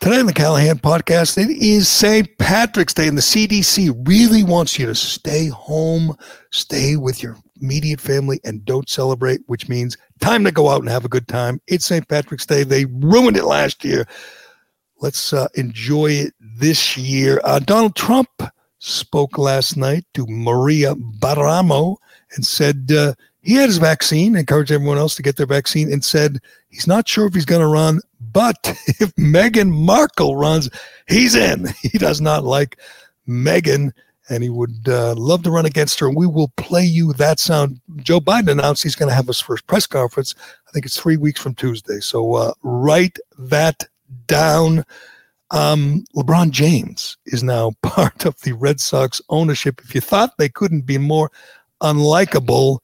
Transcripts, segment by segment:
Today on the Callahan podcast, it is St. Patrick's Day, and the CDC really wants you to stay home, stay with your immediate family, and don't celebrate, which means time to go out and have a good time. It's St. Patrick's Day. They ruined it last year. Let's uh, enjoy it this year. Uh, Donald Trump spoke last night to Maria Bartiromo and said uh, he had his vaccine, encouraged everyone else to get their vaccine, and said he's not sure if he's going to run but if Meghan Markle runs, he's in. He does not like Meghan and he would uh, love to run against her. And we will play you that sound. Joe Biden announced he's going to have his first press conference. I think it's three weeks from Tuesday. So uh, write that down. Um, LeBron James is now part of the Red Sox ownership. If you thought they couldn't be more unlikable,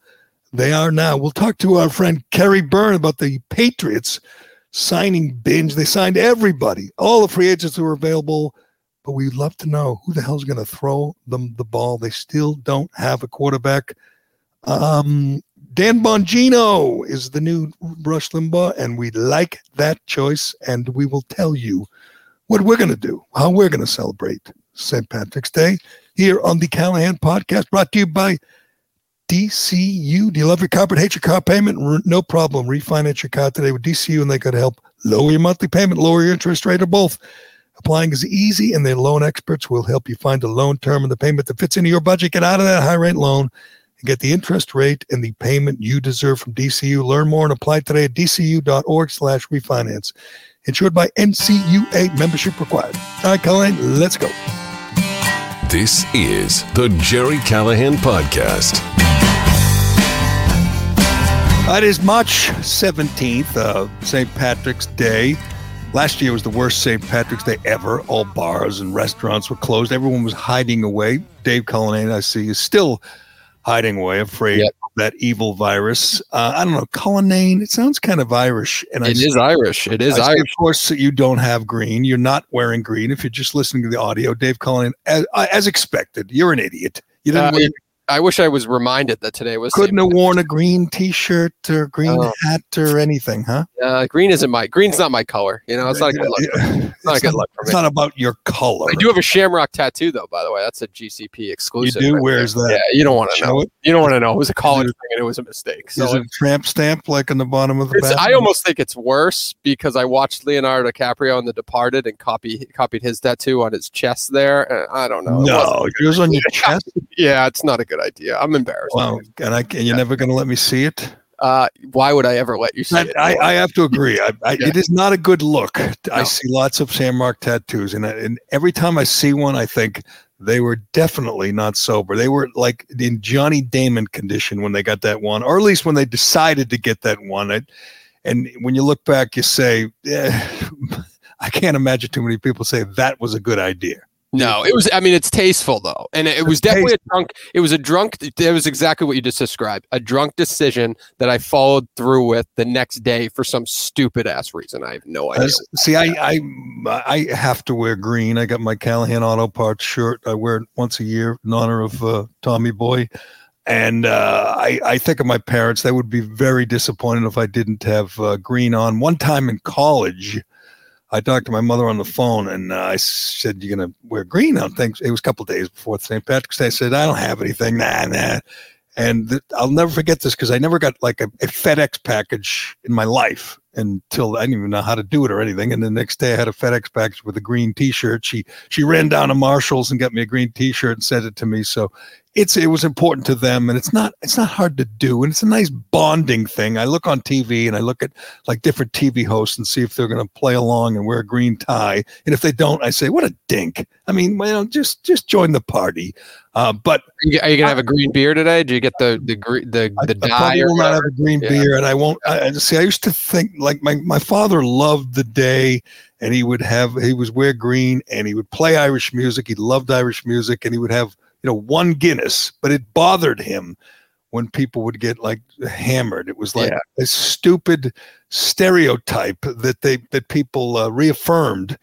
they are now. We'll talk to our friend Kerry Byrne about the Patriots signing binge. They signed everybody, all the free agents who were available. But we'd love to know who the hell's going to throw them the ball. They still don't have a quarterback. Um, Dan Bongino is the new Rush Limbaugh, and we like that choice. And we will tell you what we're going to do, how we're going to celebrate St. Patrick's Day here on the Callahan Podcast, brought to you by DCU. Do you love your car but hate your car payment? No problem. Refinance your car today with DCU and they could help lower your monthly payment, lower your interest rate, or both. Applying is easy and their loan experts will help you find a loan term and the payment that fits into your budget. Get out of that high rate loan and get the interest rate and the payment you deserve from DCU. Learn more and apply today at dcu.org slash refinance. Insured by NCUA membership required. All right, Colleen, let's go. This is the Gerry Callahan Podcast. It is March 17th, uh, St. Patrick's Day. Last year was the worst St. Patrick's Day ever. All bars and restaurants were closed. Everyone was hiding away. Dave Cullinane, I see, is still hiding away, afraid yep. of that evil virus. Uh, I don't know, Cullinane, it sounds kind of Irish. And it I is Irish. It is I Irish. of course, you don't have green. You're not wearing green. If you're just listening to the audio, Dave Cullinane, as, as expected, you're an idiot. You didn't uh, wear I wish I was reminded that today was. Couldn't have worn a green T-shirt or green oh. hat or anything, huh? Uh, green isn't my green's not my color. You know, it's not a good look. It's not a good look for me. It's not about your color. I do have a shamrock tattoo though, by the way. That's a GCP exclusive. You do? Right Where's that? Yeah, you don't want to know. It? You don't want to know. It was a college thing and it was a mistake. So is it a tramp stamp like on the bottom of the? I almost think it's worse because I watched Leonardo DiCaprio in The Departed and copy copied his tattoo on his chest there. I don't know. No, yours on your chest. yeah, it's not a good idea. I'm embarrassed. Wow, and I and you're never going to let me see it. Uh, why would I ever let you see I, it? I, I, have to agree. I, I, yeah. It is not a good look. No. I see lots of shamrock tattoos, and, and every time I see one, I think they were definitely not sober. They were like in Johnny Damon condition when they got that one, or at least when they decided to get that one. It, and when you look back, you say, eh, I can't imagine too many people say that was a good idea. No, it was. I mean, it's tasteful though, and it, it was definitely a drunk. It was a drunk. It was exactly what you just described. A drunk decision that I followed through with the next day for some stupid ass reason. I have no idea. As- see, I, I I have to wear green. I got my Callahan Auto Parts shirt. I wear it once a year in honor of uh, Tommy Boy. And uh, I, I think of my parents. They would be very disappointed if I didn't have uh, green on. One time in college, I talked to my mother on the phone, and uh, I said, "You're gonna wear green on things." It was a couple days before St. Patrick's Day. I said, "I don't have anything." Nah, nah. And th- I'll never forget this because I never got like a, a FedEx package in my life until I didn't even know how to do it or anything. And the next day, I had a FedEx package with a green T-shirt. She she ran down to Marshalls and got me a green T-shirt and sent it to me. So it's it was important to them, and it's not it's not hard to do, and it's a nice bonding thing. I look on TV and I look at like different TV hosts and see if they're going to play along and wear a green tie, and if they don't, I say, "What a dink!" I mean, well, just just join the party. Uh, but Are you, gonna have a green beer today? Do you get the the the I, the I dye probably or will not have a green Yeah. beer, and I won't. I, I- see, I used to think like my my father loved the day, and he would have he was wear green, and he would play Irish music. He loved Irish music, and he would have you know one Guinness, but it bothered him when people would get like hammered. It was like Yeah. a stupid stereotype that they that people uh, reaffirmed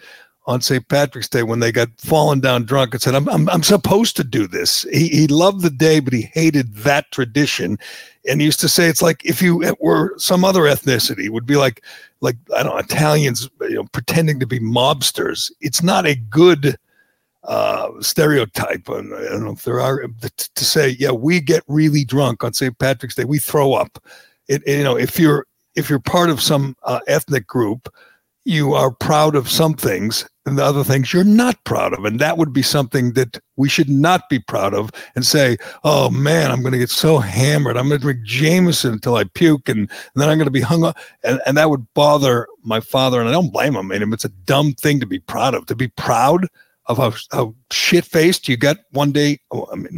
on St. Patrick's Day when they got fallen down drunk and said, I'm, I'm, I'm supposed to do this. He, he loved the day, but he hated that tradition. And used to say, it's like if you were some other ethnicity, it would be like, like, I don't know, Italians, you know, pretending to be mobsters. It's not a good uh, stereotype. I don't know if there are to, to say, yeah, we get really drunk on St. Patrick's Day. We throw up. It, you know, if you're, if you're part of some uh, ethnic group, you are proud of some things and the other things you're not proud of. And that would be something that we should not be proud of and say, oh man, I'm going to get so hammered. I'm going to drink Jameson until I puke and, and then I'm going to be hung up. And, and that would bother my father. And I don't blame him. Mean, it's a dumb thing to be proud of. To be proud of how, how shit faced you got one day. Oh, I mean,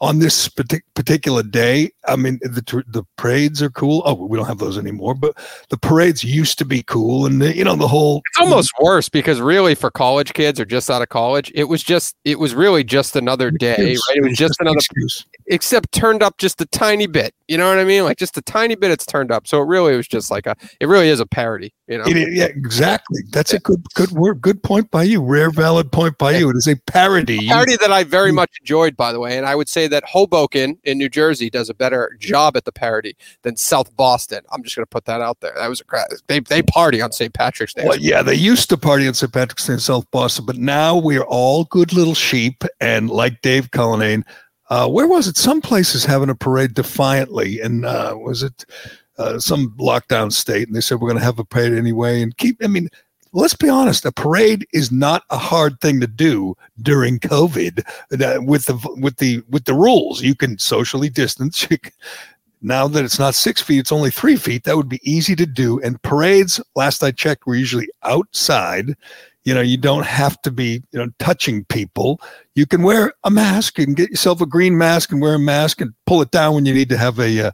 on this partic- particular day, I mean, the the parades are cool. Oh, we don't have those anymore, but the parades used to be cool, and the, you know the whole. It's almost worse because really for college kids or just out of college, it was just it was really just another day, right? It was just an another excuse. except turned up just a tiny bit. You know what I mean? Like just a tiny bit it's turned up. So it really was just like a it really is a parody, you know. It yeah, exactly. That's a good good word. Good point by you. Rare, valid point by you. It is a parody. You- parody that I very much enjoyed, by the way, and I would say that Hoboken in New Jersey does a better job at the parody than South Boston. I'm just going to put that out there. That was a cra- they they party on St. Patrick's Day. Well, yeah, they used to party on St. Patrick's Day in South Boston, but now we are all good little sheep. And like Dave Cullinane, uh, where was it? Some places having a parade defiantly, and uh, was it uh, some lockdown state? And they said we're going to have a parade anyway, and keep. I mean, let's be honest. A parade is not a hard thing to do during COVID with the with the with the rules. You can socially distance. Can, now that it's not six feet, it's only three feet. That would be easy to do. And parades, last I checked, were usually outside. You know, you don't have to be, you know, touching people. You can wear a mask. You can get yourself a green mask and wear a mask and pull it down when you need to have a uh,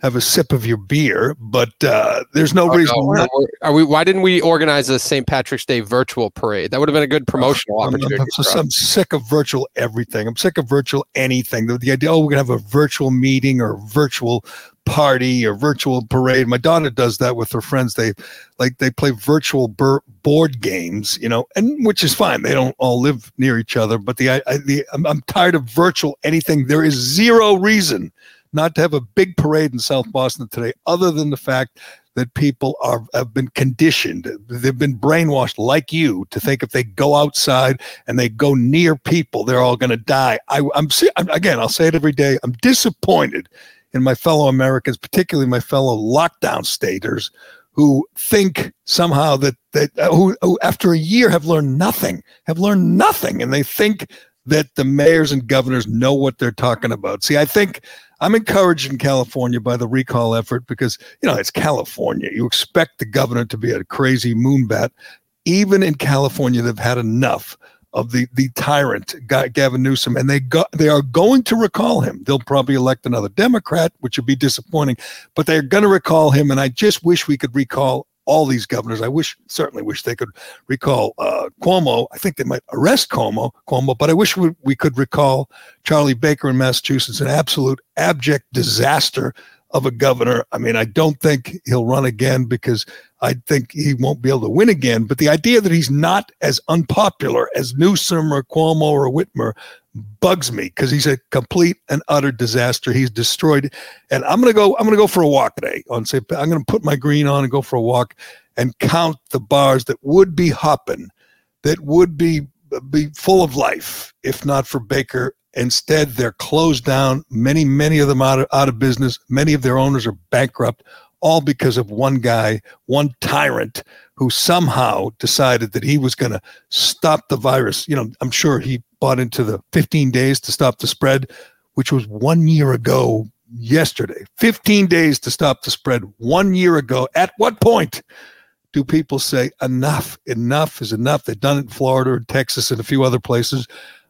have a sip of your beer. But uh, there's no Oh, reason no, not. we're- we? Why didn't we organize a St. Patrick's Day virtual parade? That would have been a good promotional I'm, I'm- I'm so- I'm sick of virtual everything. I'm sick of virtual anything. The, the idea, oh, we're gonna have a virtual meeting or virtual party or virtual parade. My daughter does that with her friends. They like they play virtual bur- board games, you know, and which is fine. They don't all live near each other, but the I, I the I'm, I'm tired of virtual anything. There is zero reason not to have a big parade in South Boston today, other than the fact that people are have been conditioned. They've been brainwashed, like you, to think if they go outside and they go near people, they're all going to die. I, I'm again, I'll say it every day. I'm disappointed in my fellow Americans, particularly my fellow lockdown staters, who think somehow that that uh, who, who after a year have learned nothing, have learned nothing, and they think that the mayors and governors know what they're talking about. See, I think I'm encouraged in California by the recall effort because you know it's California. You expect the governor to be a crazy moonbat. Even in California, they've had enough of the the tyrant Gavin Newsom, and they they are going to recall him. They'll probably elect another Democrat, which would be disappointing, but they're going to recall him. And I just wish we could recall all these governors. I wish, certainly wish they could recall uh, Cuomo. I think they might arrest Cuomo, Cuomo, but I wish we, we could recall Charlie Baker in Massachusetts, an absolute abject disaster of a governor. I mean, I don't think he'll run again because I think he won't be able to win again. But the idea that he's not as unpopular as Newsom or Cuomo or Whitmer bugs me because he's a complete and utter disaster. He's destroyed. And I'm gonna go. I'm gonna go for a walk today. On say, I'm gonna put my green on and go for a walk and count the bars that would be hopping, that would be be full of life if not for Baker. Instead, they're closed down. Many, many of them out of, out of business. Many of their owners are bankrupt, all because of one guy, one tyrant who somehow decided that he was going to stop the virus. You know, I'm sure he bought into the 15 days to stop the spread, which was one year ago yesterday. 15 days to stop the spread one year ago. At what point do people say enough? Enough is enough. They've done it in Florida and Texas and a few other places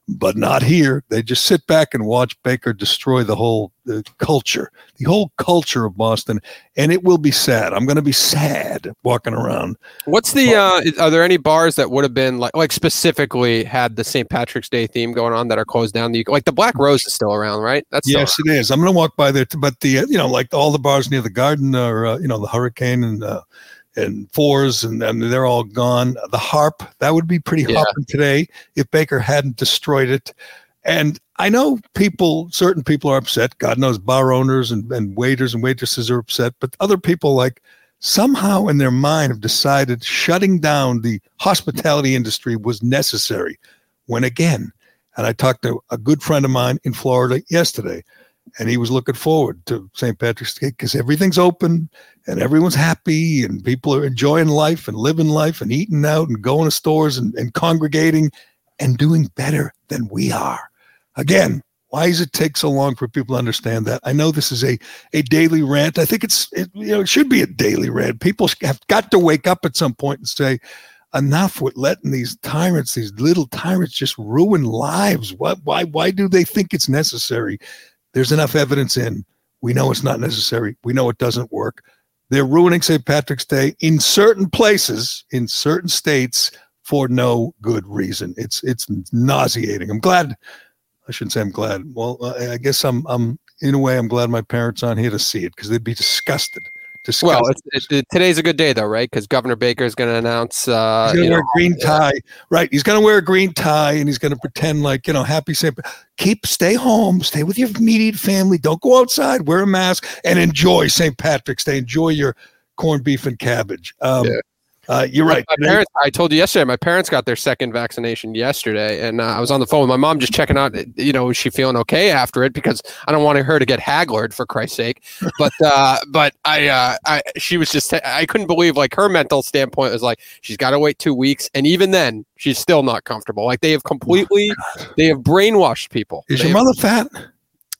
but not here. They just sit back and watch Baker destroy the whole uh, culture, the whole culture of Boston, and it will be sad. I'm going to be sad walking around. What's the? Uh, are there any bars that would have been like, like specifically had the St. Patrick's Day theme going on that are closed down? Like the Black Rose is still around, right? That's yes, it is. I'm going to walk by there, but the you know like all the bars near the Garden or uh, you know the Hurricane and. And fours, and, and they're all gone. The harp that would be pretty yeah. hopping today if Baker hadn't destroyed it. And I know people, certain people are upset. God knows bar owners and, and waiters and waitresses are upset, but other people like somehow in their mind have decided shutting down the hospitality industry was necessary. When again, and I talked to a good friend of mine in Florida yesterday and he was looking forward to St. Patrick's Day because everything's open and everyone's happy and people are enjoying life and living life and eating out and going to stores and, and congregating and doing better than we are. Again, why does it take so long for people to understand that? I know this is a, a daily rant. I think it's it, you know it should be a daily rant. People have got to wake up at some point and say, enough with letting these tyrants, these little tyrants, just ruin lives. What? Why? Why do they think it's necessary? There's enough evidence in. We know it's not necessary. We know it doesn't work. They're ruining St. Patrick's Day in certain places, in certain states, for no good reason. It's it's nauseating. I'm glad. I shouldn't say I'm glad. Well, I guess I'm I'm in a way I'm glad my parents aren't here to see it because they'd be disgusted well, it's, it, today's a good day though, right? Because Governor Baker is going to announce. Uh, he's going to wear know, a green tie, yeah. right? He's going to wear a green tie, and he's going to pretend like you know, happy St. Keep, stay home, stay with your immediate family. Don't go outside. Wear a mask and enjoy St. Patrick's Day. Enjoy your corned beef and cabbage. Um, yeah. Uh, you're right. My parents, I told you yesterday. My parents got their second vaccination yesterday, and uh, I was on the phone with my mom, just checking out. You know, is she feeling okay after it? Because I don't want her to get haggard for Christ's sake. But uh, but I, uh, I she was just I couldn't believe like her mental standpoint was like she's got to wait two weeks, and even then she's still not comfortable. Like they have completely oh they have brainwashed people. Is they your mother fat?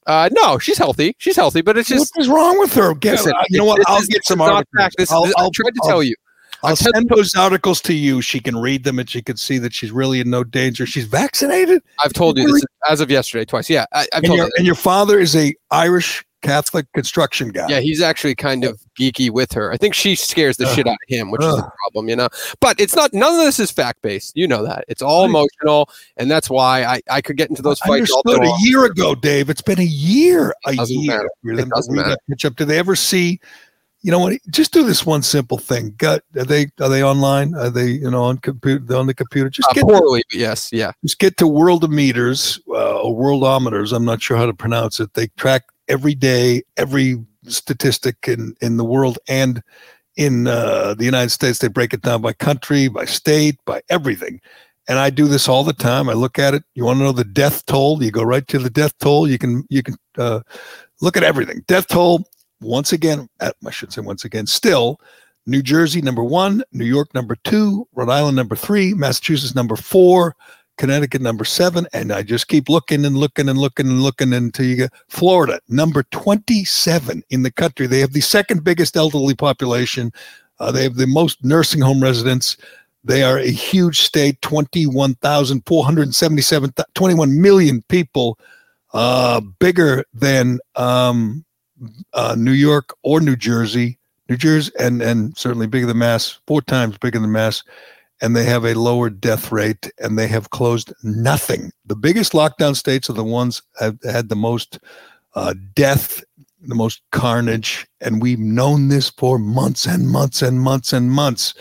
Uh, no, she's healthy. She's healthy, but it's just what is wrong with her? Get, Listen, you know what? I'll get some articles. This, I'll, I'll, I tried to I'll, tell you. I'll send those articles to you. She can read them and she can see that she's really in no danger. She's vaccinated. I've told you this as of yesterday twice. Yeah, I, have and, told your, and your father is a Irish Catholic construction guy. Yeah, he's actually kind of geeky with her. I think she scares the uh, shit out of him, which uh, is a problem, you know. But it's not. None of this is fact based. You know that. It's all emotional, and that's why I, I could get into those fights. I understood a year ago, Dave. It's been a year. A year. Matter. It doesn't matter. Pitch up. Do they ever see? You know what? Just do this one simple thing. Got are they are they online? Are they you know on computer on the computer? Just uh, get poorly, to, yes, yeah. Just get to Worldometers uh, or Worldometers. I'm not sure how to pronounce it. They track every day, every statistic in in the world and in uh, the United States. They break it down by country, by state, by everything. And I do this all the time. I look at it. You want to know the death toll? You go right to the death toll. You can you can uh, look at everything. Death toll once again, I should say once again, still New Jersey number one, New York number two, Rhode Island number three, Massachusetts number four, Connecticut number seven, and I just keep looking and looking and looking and looking until you get Florida number 27 in the country. They have the second biggest elderly population. Uh, they have the most nursing home residents. They are a huge state, 21,477, 21 million people, uh, bigger than um, uh, New York or New Jersey, New Jersey, and and certainly bigger than Mass, four times bigger than Mass, and they have a lower death rate, and they have closed nothing. The biggest lockdown states are the ones have had the most uh, death, the most carnage, and we've known this for months and months and months and months.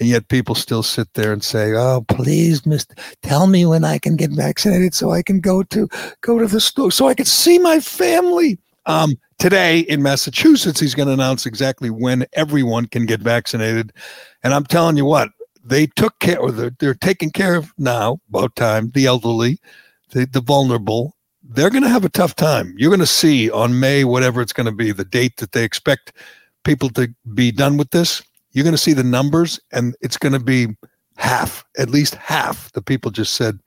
And yet people still sit there and say, "Oh, please, Mister, tell me when I can get vaccinated so I can go to go to the store so I can see my family." Um, today in Massachusetts, he's going to announce exactly when everyone can get vaccinated. And I'm telling you what, they took care, or they're, they're taking care of now, about time, the elderly, the, the vulnerable. They're going to have a tough time. You're going to see on May, whatever it's going to be, the date that they expect people to be done with this. You're going to see the numbers, and it's going to be half, at least half the people just said,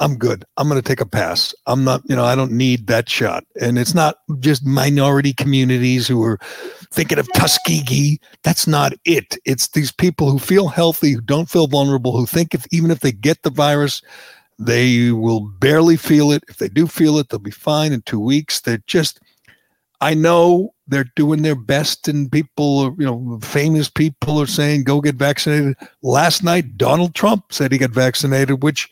I'm good. I'm going to take a pass. I'm not, you know, I don't need that shot. And it's not just minority communities who are thinking of Tuskegee. That's not it. It's these people who feel healthy, who don't feel vulnerable, who think if even if they get the virus, they will barely feel it. If they do feel it, they'll be fine in two weeks. They're just, I know they're doing their best, and people, you know, famous people are saying, go get vaccinated. Last night, Donald Trump said he got vaccinated, which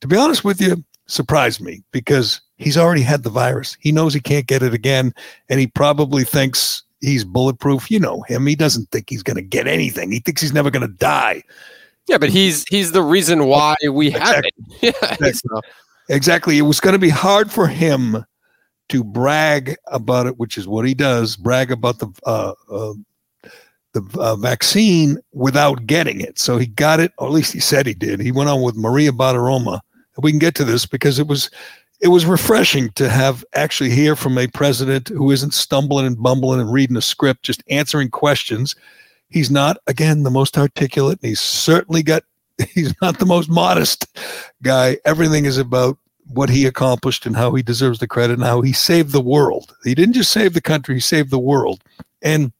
to be honest with you, surprised me because he's already had the virus. He knows he can't get it again, and he probably thinks he's bulletproof. You know him; he doesn't think he's going to get anything. He thinks he's never going to die. Yeah, but he's he's the reason why we exactly. have it. Yeah, exactly. exactly. It was going to be hard for him to brag about it, which is what he does. Brag about the uh, uh, the uh, vaccine without getting it. So he got it, or at least he said he did. He went on with Maria Bartiromo we can get to this because it was it was refreshing to have actually hear from a president who isn't stumbling and bumbling and reading a script, just answering questions. He's not, again, the most articulate. and He's certainly got, he's not the most modest guy. Everything is about what he accomplished and how he deserves the credit and how he saved the world. He didn't just save the country, he saved the world. And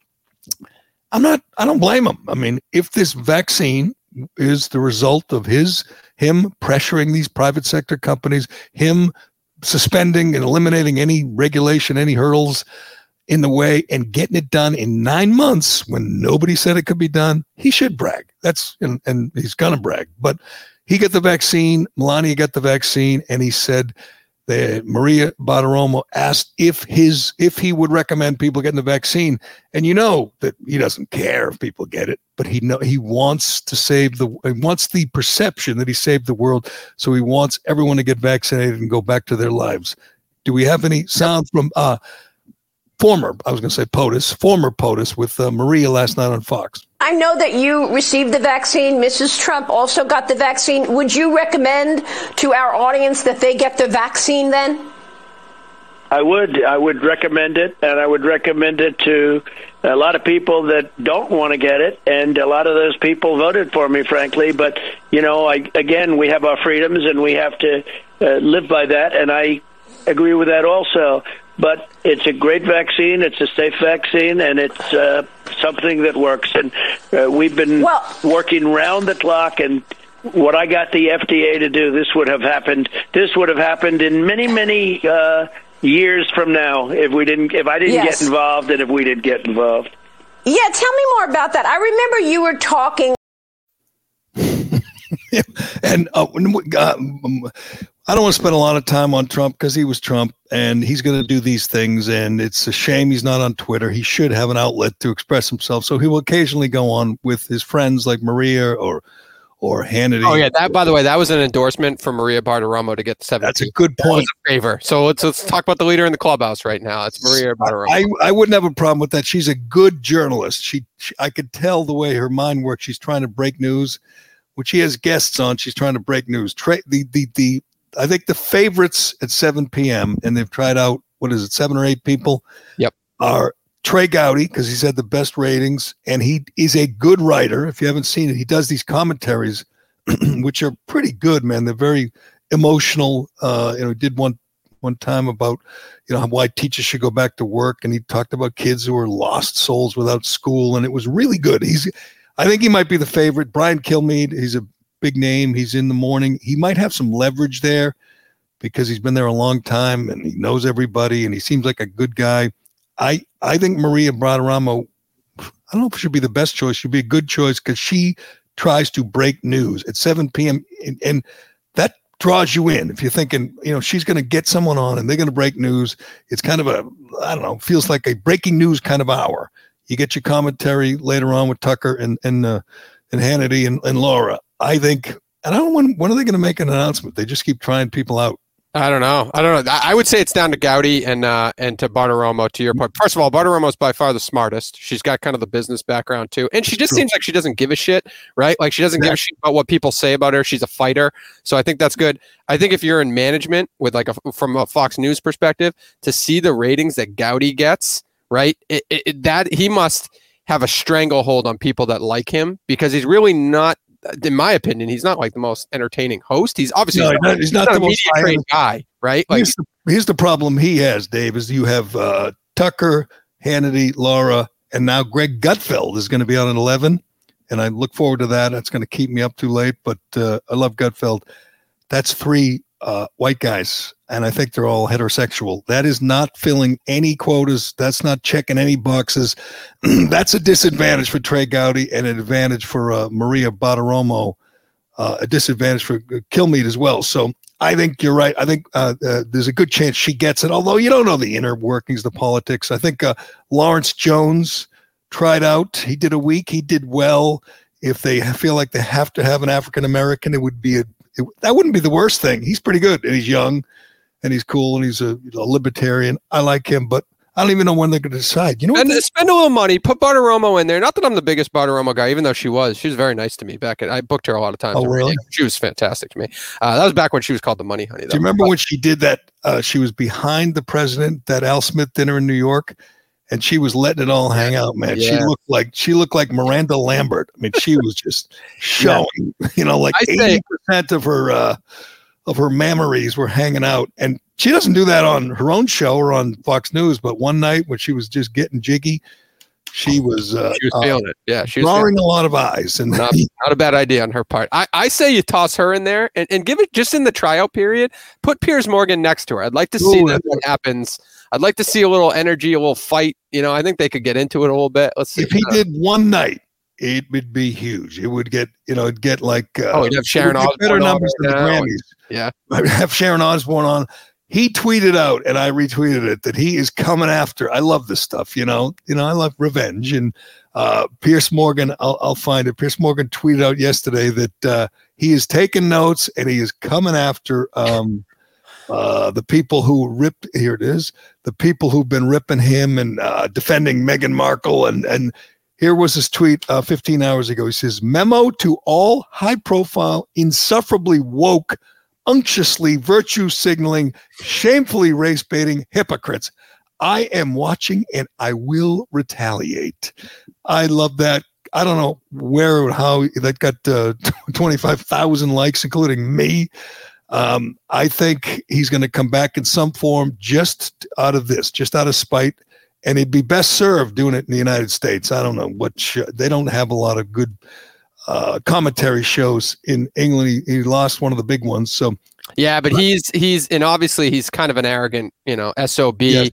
I'm not, I don't blame him. I mean, if this vaccine is the result of his him pressuring these private sector companies, him suspending and eliminating any regulation, any hurdles in the way, and getting it done in nine months when nobody said it could be done. He should brag. That's and, and he's gonna brag. But he got the vaccine. Melania got the vaccine, and he said the Maria Bartiromo asked if his if he would recommend people getting the vaccine, and you know that he doesn't care if people get it, but he know he wants to save the he wants the perception that he saved the world, so he wants everyone to get vaccinated and go back to their lives. Do we have any sound from uh former I was going to say POTUS, former POTUS with uh, Maria last night on Fox? I know that you received the vaccine. Mrs. Trump also got the vaccine. Would you recommend to our audience that they get the vaccine then? I would. I would recommend it, and I would recommend it to a lot of people that don't want to get it, and a lot of those people voted for me, frankly. But you know, I, again, we have our freedoms, and we have to uh, live by that, and I agree with that also but it's a great vaccine. It's a safe vaccine, and it's uh, something that works. And uh, we've been well, working round the clock. And what I got the FDA to do, this would have happened. This would have happened in many, many uh, years from now if we didn't, if I didn't yes. get involved, and if we didn't get involved. Yeah, tell me more about that. I remember you were talking. and uh, uh I don't want to spend a lot of time on Trump because he was Trump and he's going to do these things. And it's a shame he's not on Twitter. He should have an outlet to express himself. So he will occasionally go on with his friends like Maria or or Hannity. Oh yeah, that by the way, that was an endorsement for Maria Bartiromo to get the seven. That's a good point. A favor. So let's let's talk about the leader in the clubhouse right now. It's Maria Bartiromo. I, I wouldn't have a problem with that. She's a good journalist. She, she I could tell the way her mind works. She's trying to break news. When she has guests on, she's trying to break news. Tra- the the the I think the favorites at 7 p.m. and they've tried out what is it, seven or eight people? Yep. Are Trey Gowdy because he's had the best ratings and he is a good writer. If you haven't seen it, he does these commentaries, which are pretty good, man. They're very emotional. Uh, you know, he did one one time about you know why teachers should go back to work, and he talked about kids who are lost souls without school, and it was really good. He's, I think he might be the favorite. Brian Kilmeade, he's a big name. He's in the morning. He might have some leverage there because he's been there a long time and he knows everybody and he seems like a good guy. I I think Maria Bartiromo, I don't know if she'd be the best choice. She'd be a good choice because she tries to break news at 7 p.m. And, and that draws you in. If you're thinking, you know, she's going to get someone on and they're going to break news, it's kind of a, I don't know, feels like a breaking news kind of hour. You get your commentary later on with Tucker and and uh, and Hannity and, and Laura. I think, and I don't know when when are they going to make an announcement? They just keep trying people out. I don't know. I don't know. I would say it's down to Gowdy and uh, and to Bartiromo. To your point, first of all, Bartiromo is by far the smartest. She's got kind of the business background too, and she just seems like she doesn't give a shit, right? Like she doesn't give a shit about what people say about her. She's a fighter, so I think that's good. I think if you're in management with like a from a Fox News perspective, to see the ratings that Gowdy gets, right? It, it, that he must have a stranglehold on people that like him because he's really not in my opinion, he's not like the most entertaining host. He's obviously no, he's not, he's not, he's not the most trained guy, right? Like here's the, here's the, problem he has, Dave, is you have uh, Tucker, Hannity, Laura, and now Greg Gutfeld is going to be on at eleven, and I look forward to that. That's going to keep me up too late, but uh, I love Gutfeld. That's three uh, white guys, and I think they're all heterosexual. That is not filling any quotas. That's not checking any boxes. That's a disadvantage for Trey Gowdy and an advantage for uh, Maria Bartiromo, uh, a disadvantage for uh, Kilmeade as well. So I think you're right. I think uh, uh, there's a good chance she gets it, although you don't know the inner workings, the politics. I think Lawrence Jones tried out. He did a week. He did well. If they feel like they have to have an African American, it would be a it, that wouldn't be the worst thing. He's pretty good and he's young and he's cool and he's a, a libertarian. I like him, but I don't even know when they're going to decide. You know, and spend a little money, put Bartiromo in there. Not that I'm the biggest Bartiromo guy, even though she was. She was very nice to me back. At, I booked her a lot of times. Oh, really? She was fantastic to me. Uh, that was back when she was called the Money Honey. Though. Do you remember but, when she did that? Uh, she was behind the president that Al Smith dinner in New York, and she was letting it all hang out, man. Yeah. She looked like she looked like Miranda Lambert. I mean, she was just showing, yeah. you know, like eighty percent of her uh, of her mammaries were hanging out, and she doesn't do that on her own show or on Fox News. But one night when she was just getting jiggy, she was uh, she was feeling uh, it. Yeah, she was drawing a lot of eyes, and not, not, a bad idea on her part. I, I say you toss her in there and, and give it just in the tryout period. Put Piers Morgan next to her. I'd like to see Ooh, that what happens I'd like to see a little energy, a little fight. You know, I think they could get into it a little bit. Let's see. If he did one night, it would be huge. It would get, you know, it'd get like uh, oh, you'd have Sharon Osbourne better numbers than the Grammys. Yeah, I'd have Sharon Osbourne on. He tweeted out, and I retweeted it that he is coming after. I love this stuff, you know. You know, I love revenge. And uh, Piers Morgan, I'll, I'll find it. Piers Morgan tweeted out yesterday that uh, he is taking notes and he is coming after. Um, uh, the people who ripped here it is the people who've been ripping him and uh, defending Meghan Markle and and here was his tweet uh, 15 hours ago. He says, "Memo to all high-profile, insufferably woke, unctuously virtue signaling, shamefully race baiting hypocrites. I am watching and I will retaliate." I love that. I don't know where or how that got uh, 25,000 likes, including me. Um, I think he's going to come back in some form just out of this, just out of spite. And he'd be best served doing it in the United States. I don't know what they don't have a lot of good uh, commentary shows in England. He, he, lost one of the big ones, so yeah, but he's he's and obviously he's kind of an arrogant, you know, sob. Yes,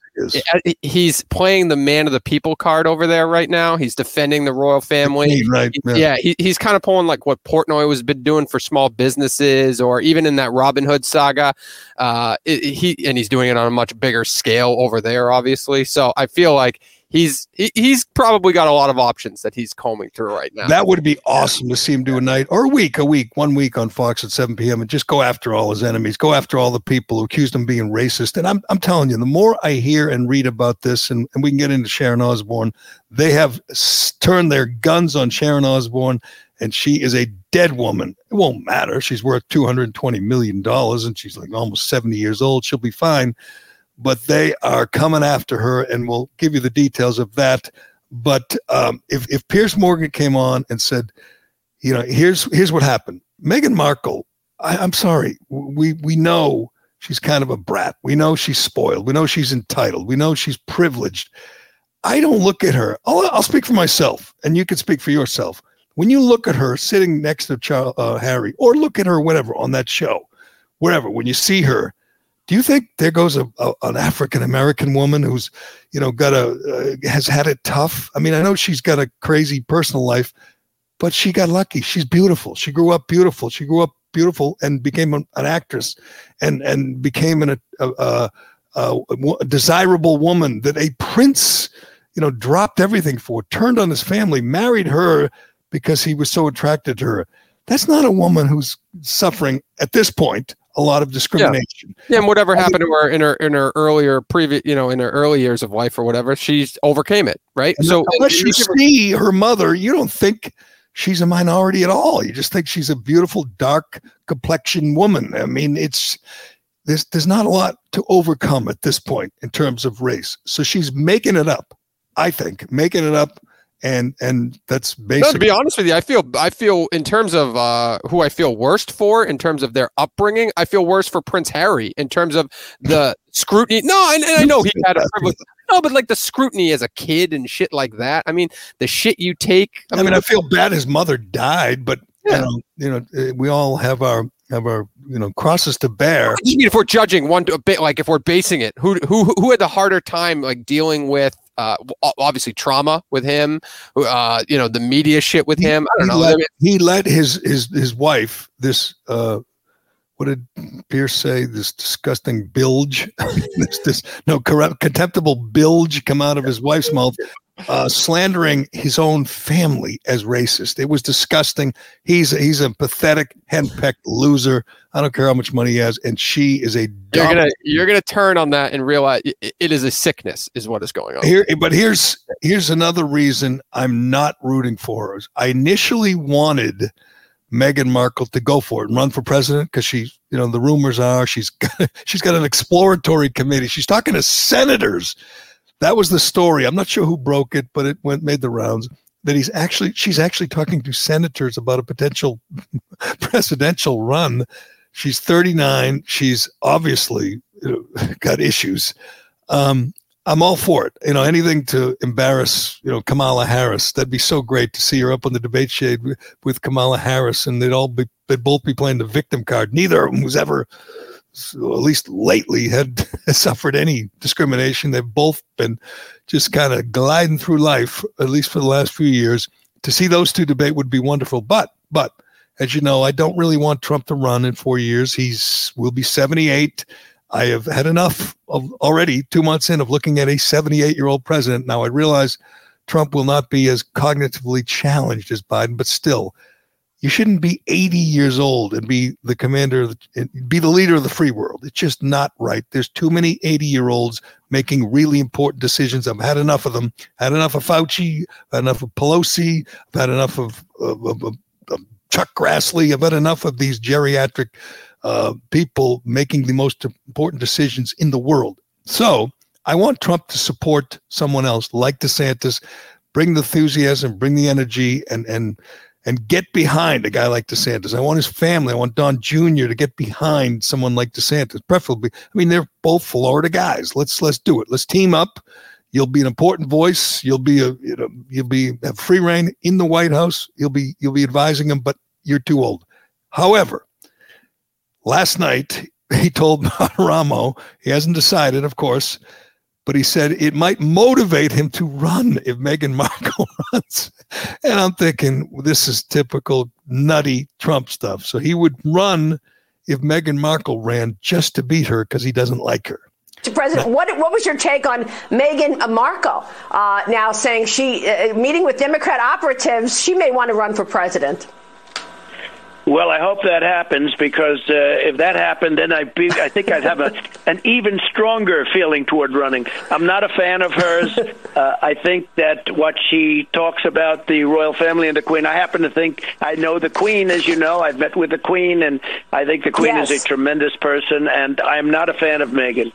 he he's playing the man of the people card over there right now. He's defending the royal family. Right. Yeah, yeah he, he's kind of pulling like what Portnoy was been doing for small businesses, or even in that Robin Hood saga. Uh, it, he and he's doing it on a much bigger scale over there, obviously. So I feel like he's he, he's probably got a lot of options that he's combing through right now. That would be awesome to see him do a night or a week, a week, one week on Fox at 7 p.m. and just go after all his enemies, go after all the people who accused him of being racist. And I'm I'm telling you, the more I hear and read about this, and, and we can get into Sharon Osbourne, they have turned their guns on Sharon Osbourne, and she is a dead woman. It won't matter. She's worth $220 million and she's like almost 70 years old. She'll be fine but they are coming after her, and we'll give you the details of that. But um, if if Piers Morgan came on and said, you know, here's here's what happened, Meghan Markle, I, I'm sorry, we we know she's kind of a brat. We know she's spoiled. We know she's entitled. We know she's privileged. I don't look at her. I'll, I'll speak for myself, and you can speak for yourself. When you look at her sitting next to Charles, uh, Harry, or look at her, whatever, on that show, wherever, when you see her, do you think there goes a, a an African American woman who's, you know, got a uh, has had it tough? I mean, I know she's got a crazy personal life, but she got lucky. She's beautiful. She grew up beautiful. She grew up beautiful and became an, an actress, and and became an, a, a, a desirable woman that a prince, you know, dropped everything for, turned on his family, married her because he was so attracted to her. That's not a woman who's suffering at this point a lot of discrimination. Yeah, yeah and whatever happened to her in her in her earlier previous, you know, in her early years of life or whatever, she's overcame it, right? So unless you see her mother, you don't think she's a minority at all. You just think she's a beautiful, dark complexion woman. I mean, it's there's there's not a lot to overcome at this point in terms of race. So she's making it up. I think making it up and and that's basically. No, to be honest with you, I feel I feel in terms of uh, who I feel worst for in terms of their upbringing. I feel worse for Prince Harry in terms of the scrutiny. No, and, and I know he had a privilege. No, but like the scrutiny as a kid and shit like that. I mean, the shit you take. I, I mean, I feel bad his mother died, but yeah. you know, you know, eh, we all have our have our you know crosses to bear. Mean, if we're judging one a bit, like if we're basing it, who who who had the harder time like dealing with uh, obviously trauma with him, uh, you know, the media shit with him. I don't he know. Let, he let his his his wife this. Uh, what did Piers say? This disgusting bilge, this, this no corrupt, contemptible bilge come out of his wife's mouth uh, slandering his own family as racist. It was disgusting. He's a, he's a pathetic, henpecked loser. I don't care how much money he has, and she is a. You're gonna you're gonna turn on that and realize it, it is a sickness, is what is going on. Here, but here's here's another reason I'm not rooting for her. I initially wanted Meghan Markle to go for it and run for president because she, you know, the rumors are she's got, she's got an exploratory committee. She's talking to senators that was the story. I'm not sure who broke it, but it went made the rounds that he's actually she's actually talking to senators about a potential presidential run. She's 39. She's obviously got issues. Um, I'm all for it. You know, anything to embarrass, you know, Kamala Harris. That'd be so great to see her up on the debate shade with, with Kamala Harris, and they'd all be they'd both be playing the victim card. Neither of them was ever at least lately, had suffered any discrimination. They've both been just kind of gliding through life, at least for the last few years. To see those two debate would be wonderful. But, but as you know, I don't really want Trump to run in four years. He's will be 78. I have had enough of already two months in of looking at a 78 year old president. Now I realize Trump will not be as cognitively challenged as Biden, but still, you shouldn't be 80 years old and be the commander the, be the leader of the free world. It's just not right. There's too many 80 year olds making really important decisions. I've had enough of them. Had enough of fauci. Had enough of pelosi. I've had enough of, of, of, of chuck grassley. I've had enough of these geriatric uh, people making the most important decisions in the world. So i want trump to support someone else like desantis. Bring the enthusiasm bring the energy and and and get behind a guy like DeSantis. I want his family. I want Don Jr. to get behind someone like DeSantis, preferably. I mean, they're both Florida guys. Let's let's do it. Let's team up. You'll be an important voice. You'll be a you know you'll be have free reign in the White House. You'll be you'll be advising him, but you're too old. However, last night he told Ramo he hasn't decided, of course, but he said it might motivate him to run if Meghan Markle runs. And I'm thinking, well, this is typical nutty Trump stuff. So he would run if Meghan Markle ran just to beat her because he doesn't like her. President, what, what was your take on Meghan Markle uh, now saying she, uh, meeting with Democrat operatives, she may want to run for president? Well, I hope that happens because uh, if that happened, then I'd be, I think I'd have a, an even stronger feeling toward running. I'm not a fan of hers. Uh, I think that what she talks about the royal family and the Queen, I happen to think I know the Queen, as you know. I've met with the Queen, and I think the Queen yes. is a tremendous person, and I'm not a fan of Meghan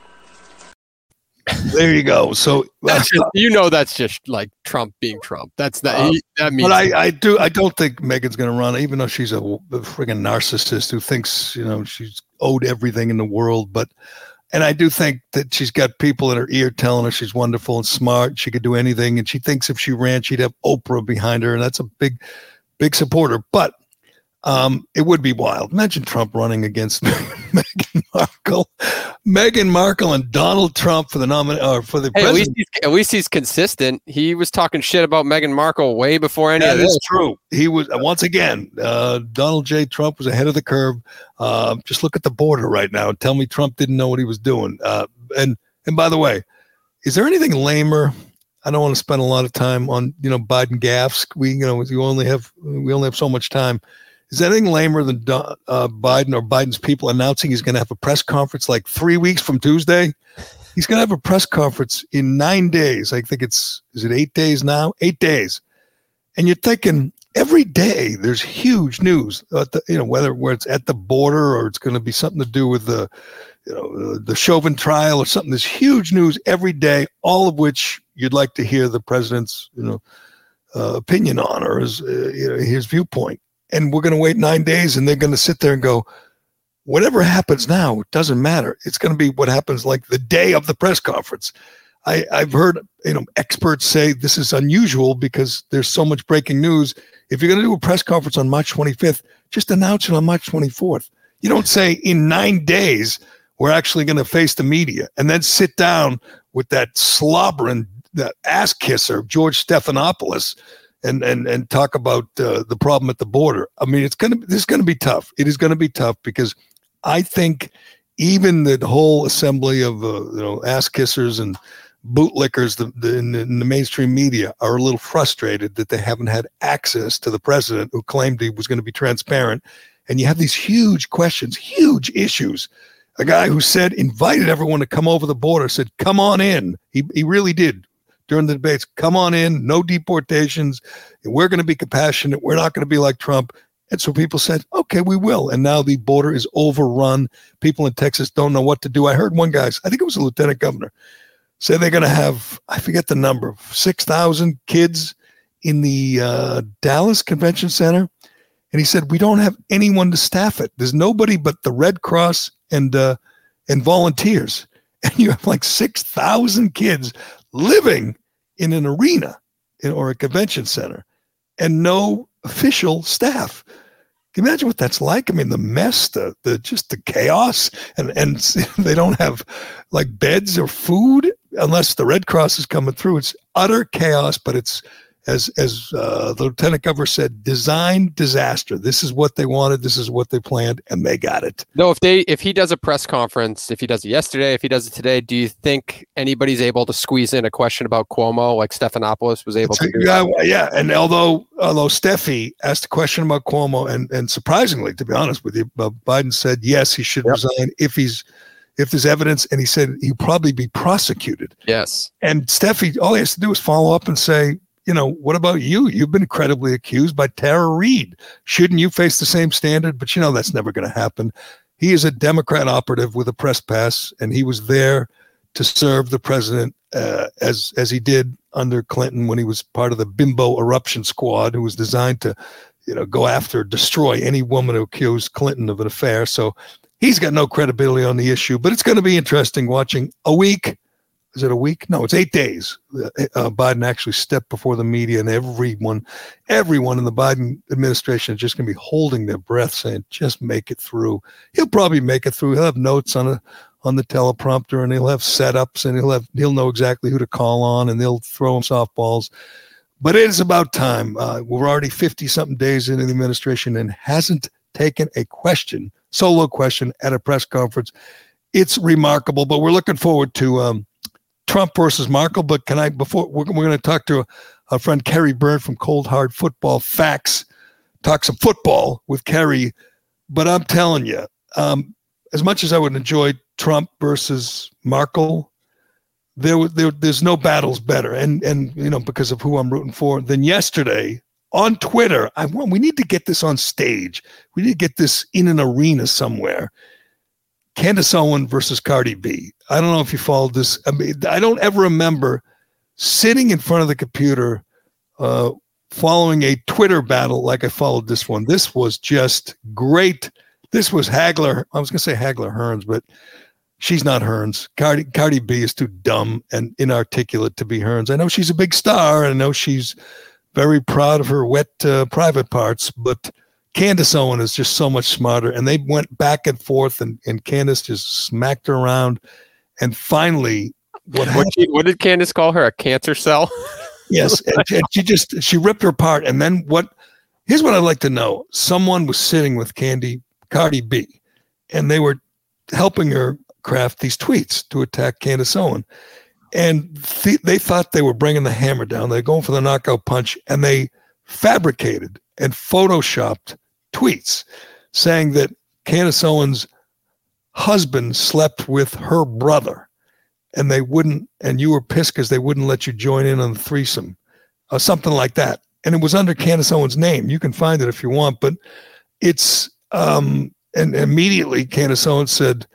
there you go. So just, you know that's just like Trump being Trump. That's that. Uh, that means. But I, I do. I don't think Meghan's going to run, even though she's a, a friggin' narcissist who thinks you know she's owed everything in the world. But and I do think that she's got people in her ear telling her she's wonderful and smart. She could do anything, and she thinks if she ran, she'd have Oprah behind her, and that's a big, big supporter. But um, it would be wild. Imagine Trump running against Meghan Markle. Meghan Markle and Donald Trump for the nominee or for the Hey, at least, at least he's consistent. He was talking shit about Meghan Markle way before any That of this. is true. He was once again. Uh, Donald J. Trump was ahead of the curve. Uh, just look at the border right now. Tell me Trump didn't know what he was doing. Uh, and and by the way, is there anything lamer? I don't want to spend a lot of time on you know Biden gaffes. We you know we only have we only have so much time. Is anything lamer than uh, Biden or Biden's people announcing he's going to have a press conference like three weeks from Tuesday? He's going to have a press conference in nine days. I think it's is it eight days now? Eight days and you're thinking every day there's huge news at the, you know whether where it's at the border or it's going to be something to do with the you know the chauvin trial or something there's huge news every day all of which you'd like to hear the president's you know uh, opinion on or his uh, you know his viewpoint and we're going to wait nine days and they're going to sit there and go whatever happens now it doesn't matter it's going to be what happens like the day of the press conference I, I've heard you know experts say this is unusual because there's so much breaking news. If you're going to do a press conference on March 25th, just announce it on March 24th. You don't say in nine days we're actually going to face the media and then sit down with that slobbering that ass kisser George Stephanopoulos and and and talk about uh, the problem at the border. I mean, it's gonna this is to be tough. It is to be tough because I think even the whole assembly of uh, you know ass kissers and bootlickers the, the, in, the, in the mainstream media are a little frustrated that they haven't had access to the president who claimed he was going to be transparent. And you have these huge questions, huge issues. A guy who said, invited everyone to come over the border, said, come on in. He, he really did during the debates, come on in, no deportations. We're going to be compassionate. We're not going to be like Trump. And so people said, okay, we will. And now the border is overrun. People in Texas don't know what to do. I heard one guy, I think it was a lieutenant governor, say they're going to have i forget the number 6000 kids in the uh, dallas convention center and he said we don't have anyone to staff it there's nobody but the red cross and uh, and volunteers and you have like 6000 kids living in an arena in, or a convention center and no official staff can you imagine what that's like? I mean, the mess, the the just the chaos, and and they don't have like beds or food unless the Red Cross is coming through. It's utter chaos, but it's as as uh, the lieutenant governor said, design disaster. This is what they wanted. This is what they planned, and they got it. No, if they if he does a press conference, if he does it yesterday, if he does it today, do you think anybody's able to squeeze in a question about Cuomo like Stephanopoulos was able So, to do? yeah, well, yeah, and although although Steffi asked a question about Cuomo, and and surprisingly, to be honest with you, uh, Biden said yes, he should Yep. resign if he's if there's evidence, and he said he'd probably be prosecuted. Yes. And Steffi, all he has to do is follow up and say, you know, what about you? You've been credibly accused by Tara Reade. Shouldn't you face the same standard? But you know, that's never going to happen. He is a Democrat operative with a press pass, and he was there to serve the president uh, as as he did under Clinton when he was part of the bimbo eruption squad, who was designed to, you know, go after, destroy any woman who accused Clinton of an affair. So he's got no credibility on the issue. But it's going to be interesting watching a week is it a week? No, it's eight days. Uh, Biden actually stepped before the media, and everyone, everyone in the Biden administration is just going to be holding their breath, saying, "Just make it through." He'll probably make it through. He'll have notes on a on the teleprompter, and he'll have setups, and he'll have he'll know exactly who to call on, and they'll throw him softballs. But it is about time. Uh, we're already fifty something days into the administration, and hasn't taken a question, solo question, at a press conference. It's remarkable, but we're looking forward to. Um, Trump versus Markle. But can I, before we're, we're going to talk to our friend Kerry Byrne from Cold Hard Football Facts, talk some football with Kerry. But I'm telling you, um, as much as I would enjoy Trump versus Markle, there, there there's no battles better, and and you know because of who I'm rooting for than yesterday on Twitter. I want we need to get this on stage. We need to get this in an arena somewhere. Candace Owen versus Cardi B. I don't know if you followed this. I mean, I don't ever remember sitting in front of the computer uh, following a Twitter battle like I followed this one. This was just great. This was Hagler. I was going to say Hagler Hearns, but she's not Hearns. Cardi, Cardi B is too dumb and inarticulate to be Hearns. I know she's a big star. I know she's very proud of her wet uh, private parts, but Candace Owen is just so much smarter. And they went back and forth, and, and Candace just smacked her around. And finally, what, what, she, what did Candace call her? A cancer cell? yes. And she, and she just, she ripped her apart. And then what, here's what I'd like to know. Someone was sitting with Candy, Cardi B, and they were helping her craft these tweets to attack Candace Owen. And th- they thought they were bringing the hammer down. They're going for the knockout punch, and they fabricated and photoshopped tweets saying that Candace Owens' husband slept with her brother, and they wouldn't, and you were pissed because they wouldn't let you join in on the threesome, or something like that. And it was under Candace Owens' name. You can find it if you want, but it's um, and immediately Candace Owens said,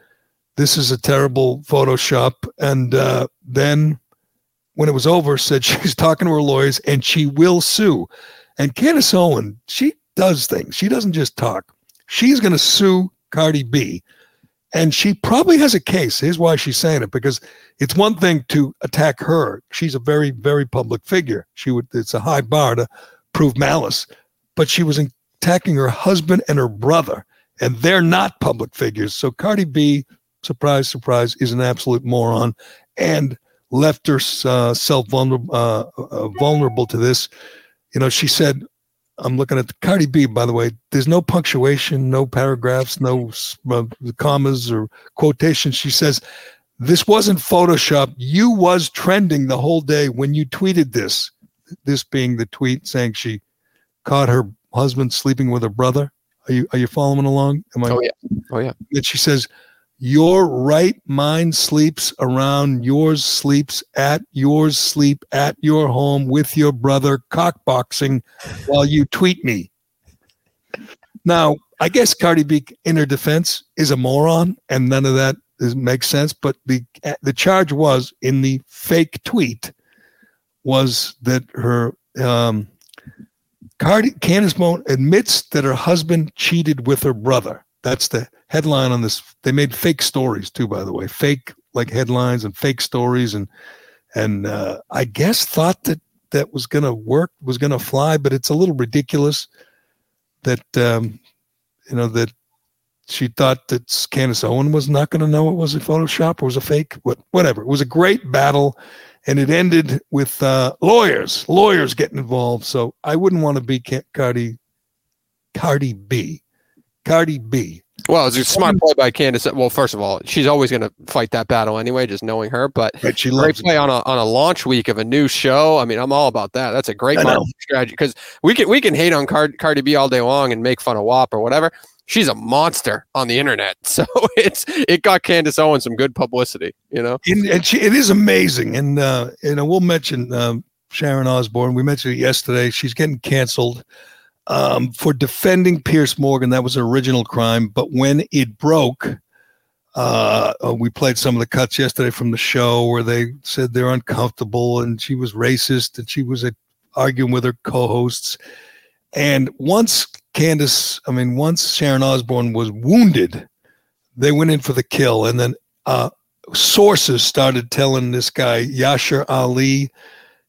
"This is a terrible Photoshop," and uh, then when it was over, said she's talking to her lawyers and she will sue. And Candace Owen, she does things. She doesn't just talk. She's going to sue Cardi B. And she probably has a case. Here's why she's saying it because it's one thing to attack her. She's a very, very public figure. She would, it's a high bar to prove malice. But she was attacking her husband and her brother, and they're not public figures. So Cardi B, surprise, surprise, is an absolute moron and left herself uh, vulnerable, uh, uh, vulnerable to this. You know, she said, I'm looking at the Cardi B, by the way. There's no punctuation, no paragraphs, no uh, commas or quotations. She says, This wasn't Photoshop. You was trending the whole day when you tweeted this. This being the tweet saying she caught her husband sleeping with her brother. Are you are you following along? Am I? Oh yeah. Oh yeah. And she says, your right mind sleeps around yours sleeps at yours sleep at your home with your brother cockboxing while you tweet me. Now, I guess Cardi B, in her defense, is a moron, and none of that is, makes sense. But the the charge was in the fake tweet was that her um, Cardi Candace Bone admits that her husband cheated with her brother. That's the headline on this. They made fake stories too, by the way, fake like headlines and fake stories, and and uh, I guess thought that that was going to work, was going to fly, but it's a little ridiculous that um, you know that she thought that Candace Owen was not going to know it was a Photoshop or was a fake. What, whatever. It was a great battle, and it ended with uh, lawyers, lawyers getting involved. So I wouldn't want to be Cardi, Cardi B Cardi B. Well, it's a smart play by Candace. Well, first of all, she's always going to fight that battle anyway, just knowing her. But right, she great play on a on a launch week of a new show. I mean, I'm all about that. That's a great strategy because we can we can hate on Card, Cardi B all day long and make fun of WAP or whatever. She's a monster on the internet, so it's it got Candace Owens some good publicity. You know, and, and she, it is amazing. And uh, you know, we'll mention um, Sharon Osbourne. We mentioned it yesterday. She's getting canceled um, for defending Piers Morgan. That was an original crime. But when it broke, uh, uh, we played some of the cuts yesterday from the show where they said they're uncomfortable and she was racist and she was uh, arguing with her co-hosts. And once Candace, I mean, once Sharon Osbourne was wounded, they went in for the kill. And then uh, sources started telling this guy, Yashar Ali,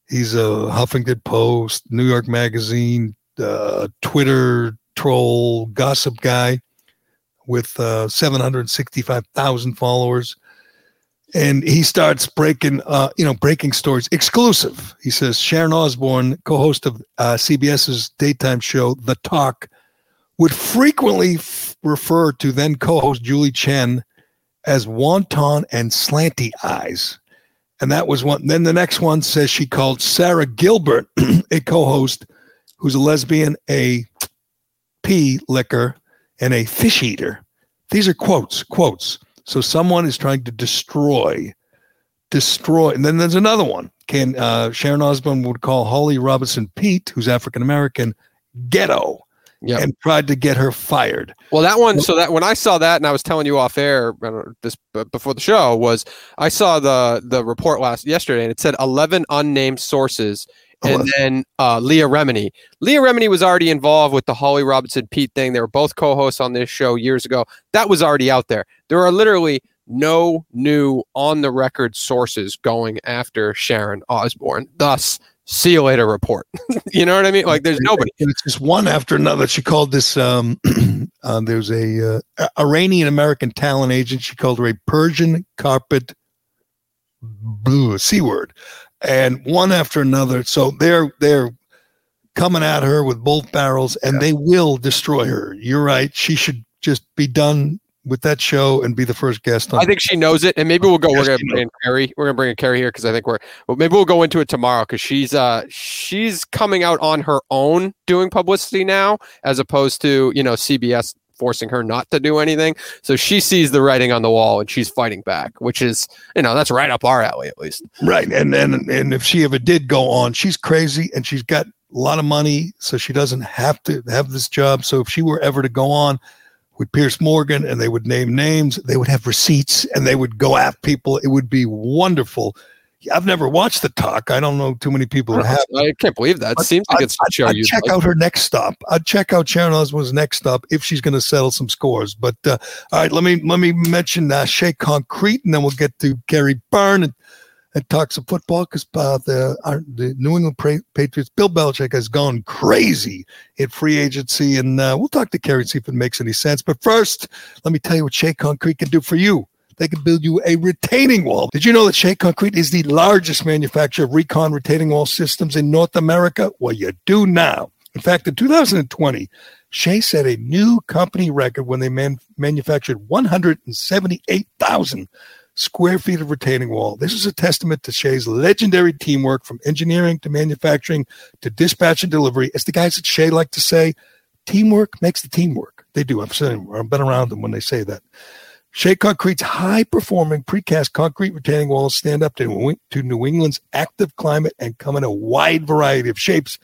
he's a Huffington Post, New York Magazine, uh, Twitter troll gossip guy with uh, 765,000 followers. And he starts breaking, uh, you know, breaking stories exclusive. He says Sharon Osbourne, co-host of uh, CBS's daytime show The Talk, would frequently f- refer to then co-host Julie Chen as wanton and slanty eyes. And that was one. Then the next one says she called Sara Gilbert, a co-host, who's a lesbian, a pee licker, and a fish eater. These are quotes, quotes. So someone is trying to destroy, destroy. And then there's another one. Can uh, Sharon Osbourne would call Holly Robinson Peete, who's African American, ghetto. Yep. and tried to get her fired. Well, that one. So that when I saw that, and I was telling you off air this before the show was, I saw the the report last yesterday, and it said eleven unnamed sources and then uh, Leah Remini. Leah Remini was already involved with the Holly Robinson Peete thing. They were both co-hosts on this show years ago. That was already out there. There are literally no new on the record sources going after Sharon Osbourne. Thus, see you later report. you know what I mean? Like there's nobody. It's just one after another. She called this. Um, uh, there's a uh, Iranian American talent agent. She called her a Persian carpet blue c word, and one after another. So they're they're coming at her with both barrels, and yeah. they will destroy her. You're right. She should just be done with that show and be the first guest on. I think she knows it, and maybe we'll go. We're gonna bring in Kerry. We're gonna bring in Kerry here because I think we're. Well, maybe we'll go into it tomorrow because she's uh she's coming out on her own doing publicity now, as opposed to you know CBS forcing her not to do anything. So she sees the writing on the wall and she's fighting back, which is you know that's right up our alley at least. Right, and and and if she ever did go on, she's crazy and she's got a lot of money, so she doesn't have to have this job. So if she were ever to go on with Piers Morgan and they would name names, they would have receipts and they would go after people. It would be wonderful. I've never watched the talk. I don't know too many people that have. I can't believe that. It seems like it's I'd, show I'd you. check out her next stop. I'd check out Sharon Osbourne's next stop if she's going to settle some scores. But uh, all right, let me let me mention uh, Shea Concrete, and then we'll get to Kerry Byrne and and talk some football because uh, the our, the New England Patriots, Bill Belichick has gone crazy in free agency, and uh, we'll talk to Kerry see if it makes any sense. But first, let me tell you what Shea Concrete can do for you. They can build you a retaining wall. Did you know that Shea Concrete is the largest manufacturer of recon retaining wall systems in North America? Well, you do now. In fact, in 2020, Shea set a new company record when they man- manufactured 178,000 square feet of retaining wall. This is a testament to Shea's legendary teamwork from engineering to manufacturing to dispatch and delivery. As the guys at Shea like to say, teamwork makes the teamwork. They do. I've seen I've been around them when they say that. Shea Concrete's high performing precast concrete retaining walls stand up to, New England's active climate and come in a wide variety of shapes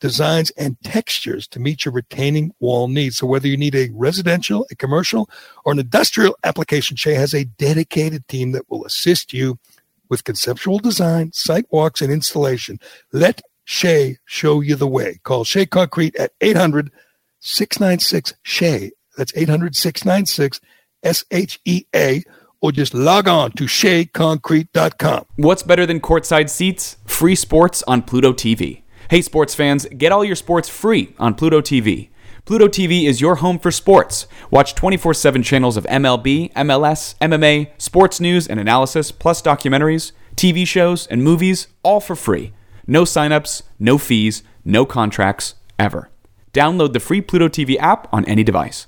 designs, and textures to meet your retaining wall needs. So whether you need a residential, a commercial, or an industrial application, Shea has a dedicated team that will assist you with conceptual design, site walks, and installation. Let Shea show you the way. Call Shea Concrete at 800 696 Shea. That's 800 696 S H E A or just log on to sheaconcrete.com. What's better than courtside seats? Free sports on Pluto TV. Hey, sports fans, get all your sports free on Pluto TV. Pluto TV is your home for sports. Watch 24 7 channels of MLB, MLS, MMA, sports news and analysis, plus documentaries, TV shows, and movies, all for free. No signups, no fees, no contracts, ever. Download the free Pluto TV app on any device.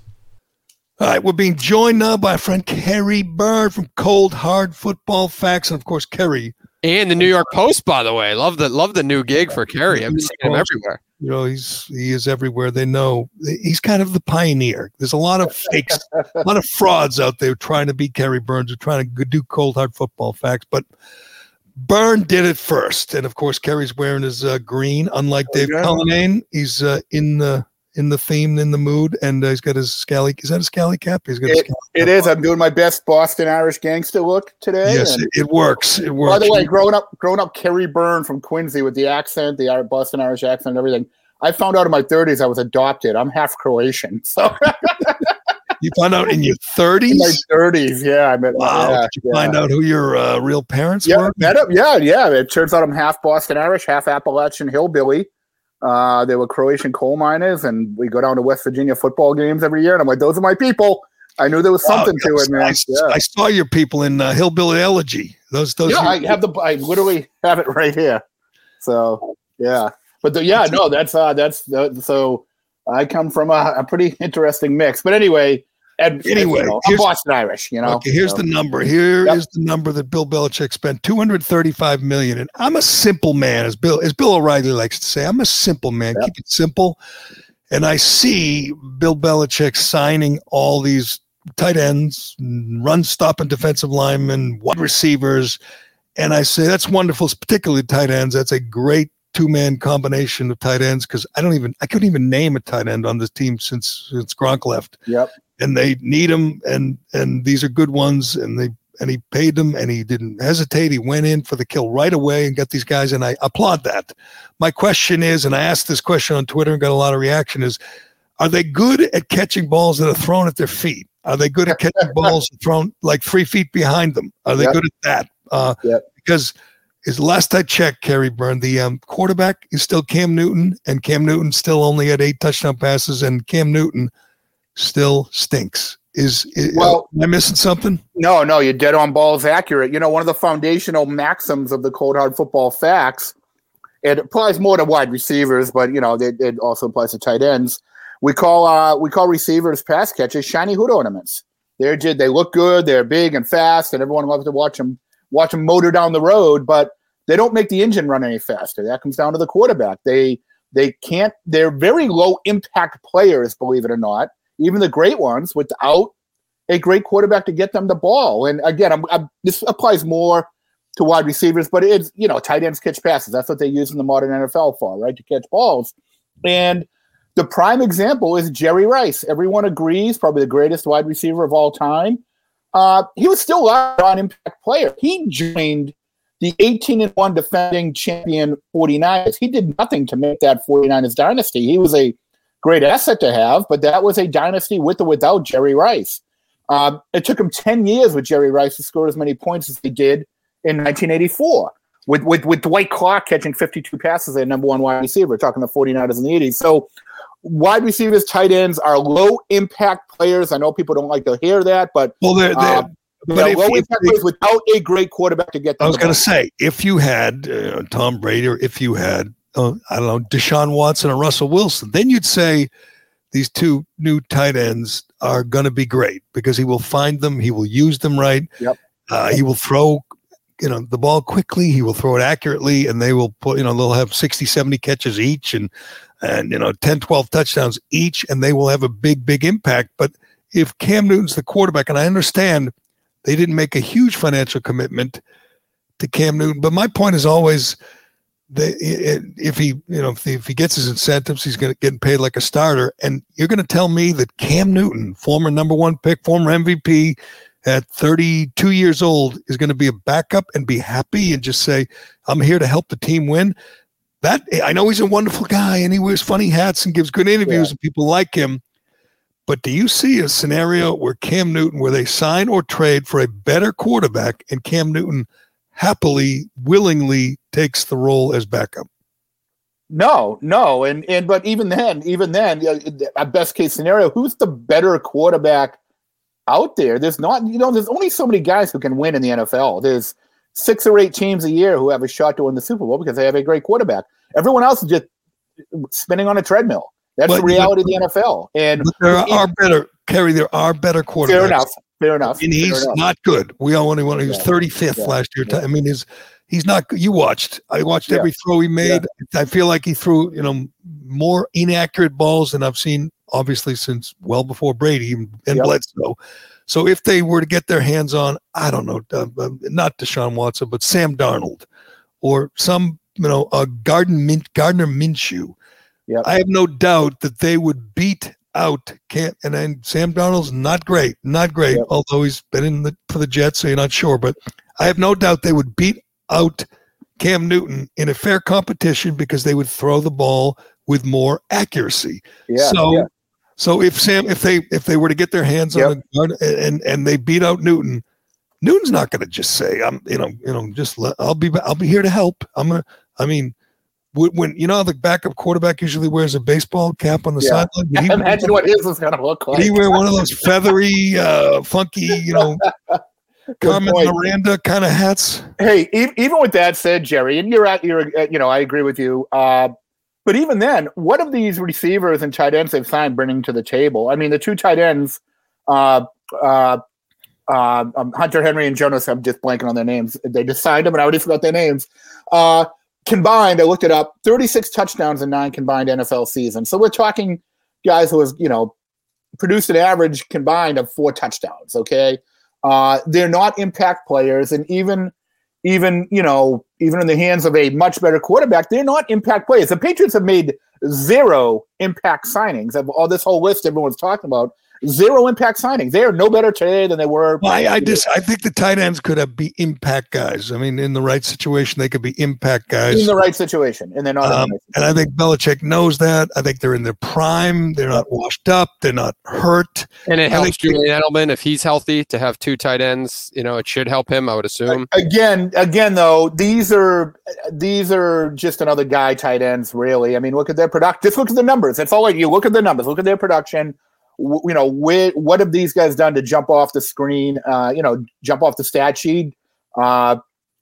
All right, we're being joined now by a friend Kerry Byrne from Cold Hard Football Facts, and of course, Kerry and the New York Post, by the way, love the love the new gig for Kerry. I'm seeing him everywhere. You know, he's he is everywhere. They know he's kind of the pioneer. There's a lot of fakes, a lot of frauds out there trying to beat Kerry Burns, or trying to do cold hard football facts. But Byrne did it first, and of course, Kerry's wearing his uh, green. Unlike Dave okay. Cullinane, he's uh, in the in the theme, in the mood, and uh, he's got his scally. Is that a scally cap? He's got. It, it is. I'm doing my best Boston Irish gangster look today. Yes, it, it, works. It works. By the way, growing up, growing up, Kerry Byrne from Quincy with the accent, the Boston Irish accent, and everything. I found out in my 30s I was adopted. I'm half Croatian, so. you found out in your 30s? In my 30s, yeah. I met, wow. Yeah, Did you yeah. find out who your uh, real parents yeah, were? Met up, yeah, yeah. It turns out I'm half Boston Irish, half Appalachian hillbilly. Uh, they were Croatian coal miners, and we go down to West Virginia football games every year. And I'm like, those are my people. I knew there was something to it, man. I, yeah. I, saw your people in uh, Hillbilly Elegy. Those, those. Yeah, I have the. I literally have it right here. So yeah, but the, yeah, no, that's uh, that's uh, so. I come from a, a pretty interesting mix, but anyway, and anyway, you know, I'm Boston Irish, you know. Okay, here's so. the number. Here yep. is the number that Bill Belichick spent: 235 million. And I'm a simple man, as Bill as Bill O'Reilly likes to say. I'm a simple man. Yep. Keep it simple. And I see Bill Belichick signing all these tight ends, run stop and defensive linemen, wide receivers. And I say that's wonderful, particularly tight ends. That's a great two man combination of tight ends because I don't even I couldn't even name a tight end on this team since since Gronk left. Yep and they need him and and these are good ones and they and he paid them and he didn't hesitate. He went in for the kill right away and got these guys and i applaud that. My question is and i asked this question on twitter and got a lot of reaction is are they good at catching balls that are thrown at their feet? Are they good at catching balls thrown like three feet behind them? Are they yep. good at that? Uh, yep. because is last I checked, Kerry Byrne, the um, quarterback is still Cam Newton, and Cam Newton still only had eight touchdown passes, and Cam Newton still stinks. Is, is Well- am I missing something? No, no, you're dead on balls accurate. You know, one of the foundational maxims of the cold hard football facts, it applies more to wide receivers, but you know, it, it also applies to tight ends. We call uh we call receivers pass catchers shiny hood ornaments. They're just they look good, they're big and fast, and everyone loves to watch them watch them motor down the road, but they don't make the engine run any faster. That comes down to the quarterback. They they can't they're very low impact players, believe it or not, even the great ones without a great quarterback to get them the ball. And again, I'm, I'm, this applies more to wide receivers, but it's you know tight ends catch passes. That's what they use in the modern NFL for, right? To catch balls. And the prime example is Jerry Rice. Everyone agrees, probably the greatest wide receiver of all time. Uh, he was still a non-impact player. He joined the 18 and 1 defending champion 49ers. He did nothing to make that 49ers dynasty. He was a great asset to have, but that was a dynasty with or without Jerry Rice. Um, it took him 10 years with Jerry Rice to score as many points as he did in 1984, with, with, with Dwight Clark catching 52 passes at number one wide receiver, talking the 49ers in the 80s. So, wide receivers, tight ends are low impact players. I know people don't like to hear that, but Well, they're, they're um, but if- low if impact players without a great quarterback to get them. I was going to say, if you had uh, Tom Brady or if you had, uh, I don't know, Deshaun Watson or Russell Wilson, then you'd say these two new tight ends are going to be great because he will find them, he will use them right. Yep. Uh, he will throw, you know, the ball quickly, he will throw it accurately, and they will put, you know, they'll have 60, 70 catches each and, and, you know, 10, 12 touchdowns each, and they will have a big, big impact. But if Cam Newton's the quarterback, and I understand they didn't make a huge financial commitment to Cam Newton. But my point is always that if he, you know, if he, if he gets his incentives, he's going to get paid like a starter. And you're going to tell me that Cam Newton, former number one pick, former MVP, at 32 years old, is going to be a backup and be happy and just say, "I'm here to help the team win." That I know he's a wonderful guy and he wears funny hats and gives good interviews and people like him. But do you see a scenario where Cam Newton, where they sign or trade for a better quarterback, and Cam Newton happily, willingly takes the role as backup? No, no, and and but even then, even then, yeah, a best case scenario, who's the better quarterback out there? There's not, you know, there's only so many guys who can win in the NFL. There's six or eight teams a year who have a shot to win the Super Bowl because they have a great quarterback. Everyone else is just spinning on a treadmill. That's But- the reality of the NFL. And But there are better, Kerry. There are better quarterbacks. fair enough, fair enough. And he's enough. not good. We all only want. To. He was 35th Yeah. last year. Yeah. I mean, he's he's not. You watched. I watched Yeah. every throw he made. I feel like he threw you know more inaccurate balls than I've seen. Obviously, since well before Brady and Yep. Bledsoe. So if they were to get their hands on, I don't know, uh, uh, not Deshaun Watson, but Sam Darnold, or some you know a Garden Min- Gardner Minshew. Yep. I have no doubt that they would beat out Cam and then Sam Darnold's not great, not great, Yep. although he's been in the for the Jets, so you're not sure. But I have no doubt they would beat out Cam Newton in a fair competition because they would throw the ball with more accuracy. yeah, so yeah. so if Sam if they if they were to get their hands on a guard and and they beat out Newton, Newton's not going to just say I'm you know you know just let, I'll be I'll be here to help. I'm gonna I mean when, when you know how the backup quarterback usually wears a baseball cap on the Yeah. sideline. He, Imagine what his is going to look like. he wear one of those feathery, uh, funky, you know, Carmen. Miranda kind of hats? Hey, e- even with that said, Jerry, and you're at, you're, uh, you know, I agree with you. Uh, but even then, what of these receivers and tight ends they've signed bringing to the table? I mean, the two tight ends, uh, uh, uh, um, Hunter Henry and Jonas, I'm just blanking on their names. They just signed them, and I already forgot their names. Combined, I looked it up: 36 touchdowns in nine combined NFL seasons. So we're talking guys who has, you know, produced an average combined of four touchdowns. Okay, uh, they're not impact players, and even even you know even in the hands of a much better quarterback, they're not impact players. The Patriots have made zero impact signings of all this whole list everyone's talking about. Zero impact signing. They are no better today than they were. Well, I, I just I think the tight ends could have be impact guys. I mean, in the right situation, they could be impact guys in the right situation, and they're not. Um, right and I think Belichick knows that. I think they're in their prime. They're not washed up. They're not hurt. And it I helps think- Julian Edelman if he's healthy to have two tight ends. You know, it should help him. I would assume. again, again though, these are these are just another guy tight ends. Really, I mean, look at their production. Just look at the numbers. That's all I you look at the numbers. Look at their production. W- you know, where, what have these guys done to jump off the screen? Uh, you know, jump off the stat sheet uh,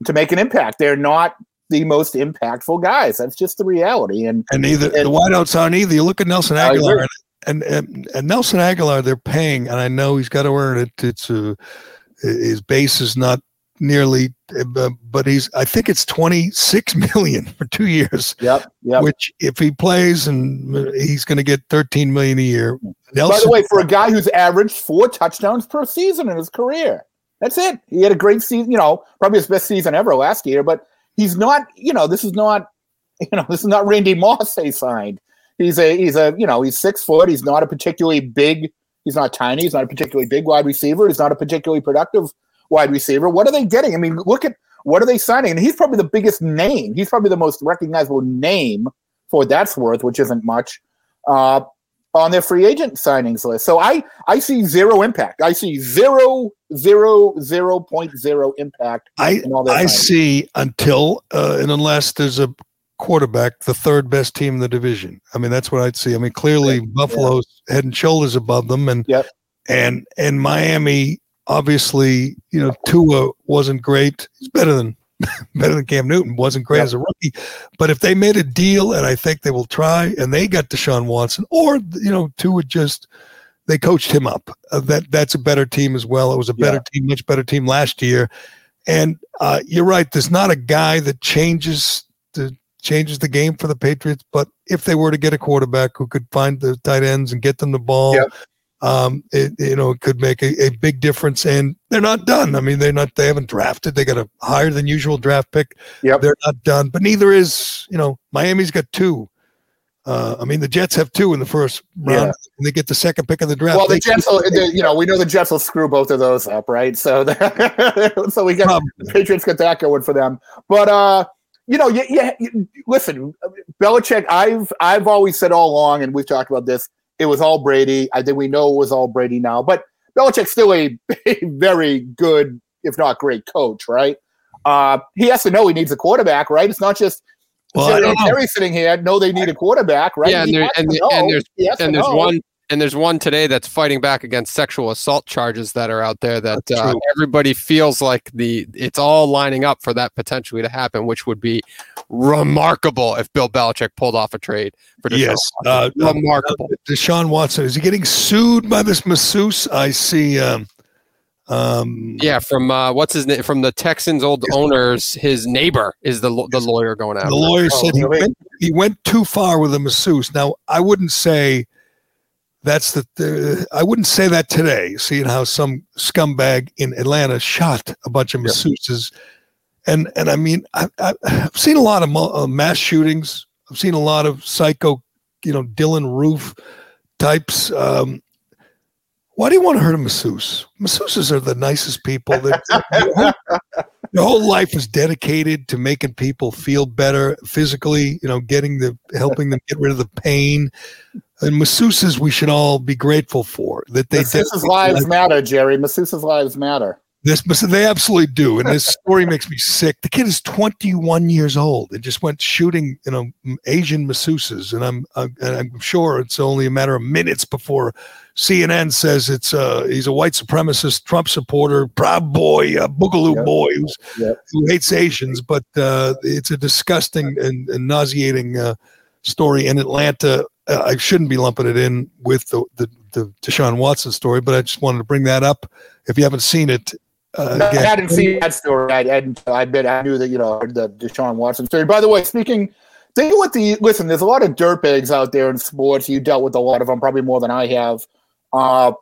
to make an impact. They're not the most impactful guys. That's just the reality. And And either the And- wideouts aren't either. You look at Nelson Agholor, and, and and Nelson Agholor, they're paying, and I know he's got to earn it. It's uh, his base is not nearly, uh, but he's I think it's twenty six million for two years. yep, yep. Which, if he plays, and uh, he's going to get thirteen million a year. By the way, for a guy who's averaged four touchdowns per season in his career, that's it. He had a great season, you know, probably his best season ever last year, but he's not, you know, this is not, you know, this is not Randy Moss they signed. He's a, he's a, you know, he's six foot. He's not a particularly big, he's not tiny. He's not a particularly big wide receiver. He's not a particularly productive wide receiver. What are they getting? I mean, look at what are they signing? And he's probably the biggest name. He's probably the most recognizable name for that's worth, which isn't much. Uh, on their free agent signings list. So I I see zero impact. I see zero zero zero point zero impact. I in all their I signings. see until uh, and unless there's a quarterback, the third best team in the division. I mean, that's what I'd see. I mean, clearly Buffalo's head and shoulders above them, and Yep. and and Miami, obviously, you know, Tua wasn't great. He's better than better than Cam Newton. wasn't great Yep. as a rookie, but if they made a deal, and I think they will try, and they got Deshaun Watson, or you know, Tua just they coached him up. Uh, that that's a better team as well. It was a better team, much better team last year. And uh, you're right. There's not a guy that changes the changes the game for the Patriots. But if they were to get a quarterback who could find the tight ends and get them the ball, Yep. Um, it you know it could make a, a big difference. And they're not done. I mean, they're not. They haven't drafted. They got a higher than usual draft pick. Yep. They're not done. But neither is you know Miami's got two. Uh, I mean, the Jets have two in the first round, Yeah. and they get the second pick of the draft. Well, the They- Jets, will, you know, we know the Jets will screw both of those up, right? So, so we got Probably. the Patriots got that going for them. But uh, you know, yeah, yeah. Listen, Belichick. I've I've always said all along, and we've talked about this. It was all Brady. I think we know it was all Brady now. But Belichick's still a, a very good, if not great, coach, right? Uh, he has to know he needs a quarterback, right? It's not just Well, I Jerry. Terry sitting here. No, they need a quarterback, right? Yeah, and there- and the- and there's- He has to and there's know. one and there's one today that's fighting back against sexual assault charges that are out there that uh, everybody feels like the it's all lining up for that potentially to happen which would be remarkable if Bill Belichick pulled off a trade for Deshaun Yes, uh, Watson. remarkable Deshaun Watson is he getting sued by this masseuse? I see. Um, um, yeah from uh, what's his name from the Texans old owners his neighbor is the the lawyer going out the lawyer Oh, said he went, he went too far with the masseuse. Now, I wouldn't say that's the, I wouldn't say that today. Seeing how some scumbag in Atlanta shot a bunch of masseuses, and and I mean I, I've seen a lot of uh, mass shootings. I've seen a lot of psycho, you know, Dylann Roof types. Um, why do you want to hurt a masseuse? Masseuses are the nicest people. Their, whole, their whole life is dedicated to making people feel better physically. You know, getting the helping them get rid of the pain. And masseuses, we should all be grateful for that. They did. Masseuse's lives matter, Jerry. Masseuse's lives matter. this, they absolutely do, and this story makes me sick. The kid is 21 years old and just went shooting, you know, Asian masseuses, and I'm, I'm, and I'm sure it's only a matter of minutes before CNN says it's uh, he's a white supremacist, Trump supporter, proud boy, a boogaloo Yep. boy who's, Yep. who hates Asians. But uh, it's a disgusting and, and nauseating uh, story in Atlanta. Uh, I shouldn't be lumping it in with the, the the Deshaun Watson story, but I just wanted to bring that up. If you haven't seen it, uh, No, I hadn't seen that story. I, I, hadn't- I bet I knew that you know the Deshaun Watson story. By the way, speaking, think what the listen. There's a lot of dirtbags out there in sports. You dealt with a lot of them, probably more than I have. Uh,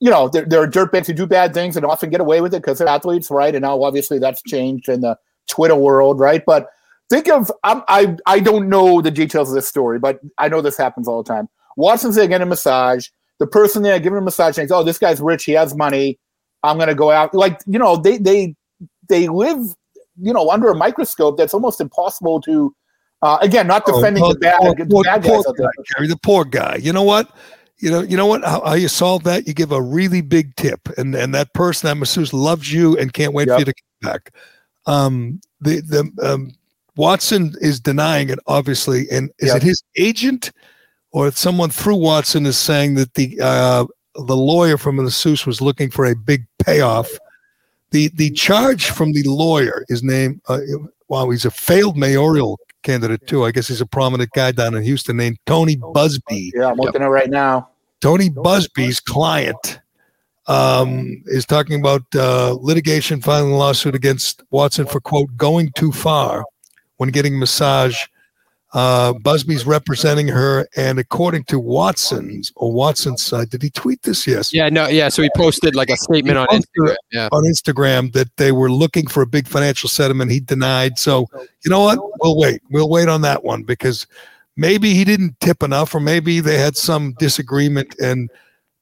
you know, there, there are dirtbags who do bad things and often get away with it because they're athletes, right? And now obviously that's changed in the Twitter world, right? But think of I'm, I I don't know the details of this story, but I know this happens all the time. Watson's there getting a massage. the person there giving a massage thinks, oh, this guy's rich, he has money. I'm gonna go out. Like you know, they they they live you know under a microscope that's almost impossible to. Uh, again, not Oh, defending well, the bad, poor- the bad poor guys out there. guy, Gary, the poor guy. You know what? You know, you know what? How, how you solve that? You give a really big tip, and and that person, that masseuse, loves you and can't wait for you to come back. Um, the the um, Watson is denying it, obviously, and is Yep. it his agent or someone through Watson is saying that the uh, the lawyer from the masseuse was looking for a big payoff? The the charge from the lawyer is named. Uh, wow, he's a failed mayoral candidate too. I guess he's a prominent guy down in Houston named Tony Buzbee. Yeah, I'm looking at it right now. Tony Buzbee's client um, is talking about uh, litigation filing a lawsuit against Watson for quote going too far when getting massage. Uh, Buzbee's representing her, and according to Watson's or Watson's side, did he tweet this? Yes. Yeah, no, yeah. So he posted like a statement on Instagram. Yeah. on Instagram that they were looking for a big financial settlement. He denied. So you know what? We'll wait. We'll wait on that one because maybe he didn't tip enough, or maybe they had some disagreement and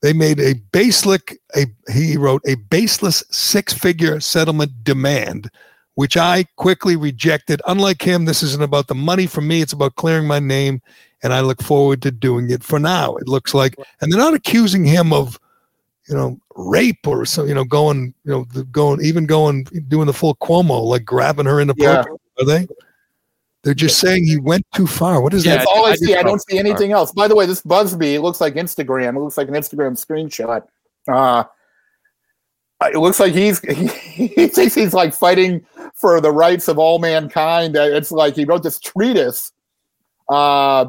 they made a baseless a he wrote a baseless six figure settlement demand, which I quickly rejected. Unlike him, this isn't about the money for me, it's about clearing my name, and I look forward to doing it for now. It looks like and they're not accusing him of you know, rape or so, you know, going, you know, the- going, even going, doing the full Cuomo, like grabbing her in the Yeah. Are they? They're just saying he went too far. What is Yeah, that? That's all I, I see. I don't see anything else. By the way, this Buzbee, it looks like Instagram. It looks like an Instagram screenshot. Uh, it looks like he's he, he thinks he's like fighting for the rights of all mankind. It's like he wrote this treatise uh,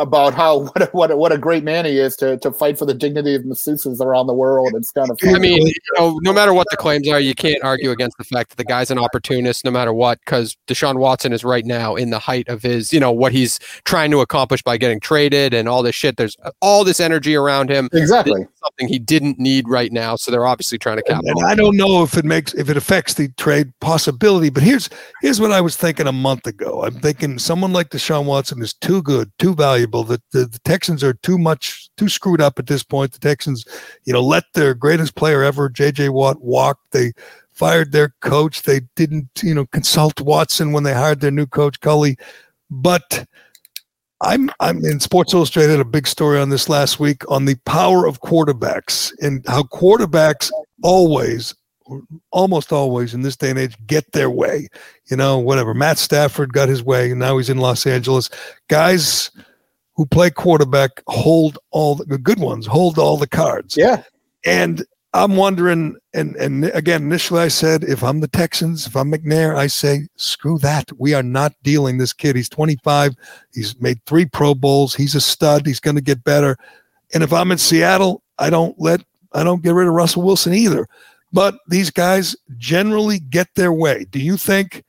about how what a, what a, what a great man he is to to fight for the dignity of masseuses around the world. It's kind of I mean, you know, no matter what the claims are, you can't argue against the fact that the guy's an opportunist, no matter what, because Deshaun Watson is right now in the height of his, you know, what he's trying to accomplish by getting traded and all this shit. There's all this energy around him. exactly. Something he didn't need right now, so they're obviously trying to And, capitalize. and I don't know if it makes if it affects the trade possibility, but here's here's what I was thinking a month ago. I'm thinking someone like Deshaun Watson is too good, too valuable. That the, the Texans are too much too screwed up at this point. The Texans, you know, let their greatest player ever, J.J. Watt, walk. They fired their coach. They didn't, you know, consult Watson when they hired their new coach, Culley. But I'm I'm in Sports Illustrated a big story on this last week on the power of quarterbacks and how quarterbacks always almost always in this day and age get their way. You know, whatever. Matt Stafford got his way and now he's in Los Angeles. Guys who play quarterback hold all the, the good ones, hold all the cards. Yeah. And I'm wondering, and and again, initially I said, if I'm the Texans, if I'm McNair, I say, screw that. We are not dealing this kid. He's 25. He's made three Pro Bowls. He's a stud. He's going to get better. And if I'm in Seattle, I don't let I don't get rid of Russell Wilson either. But these guys generally get their way. Do you think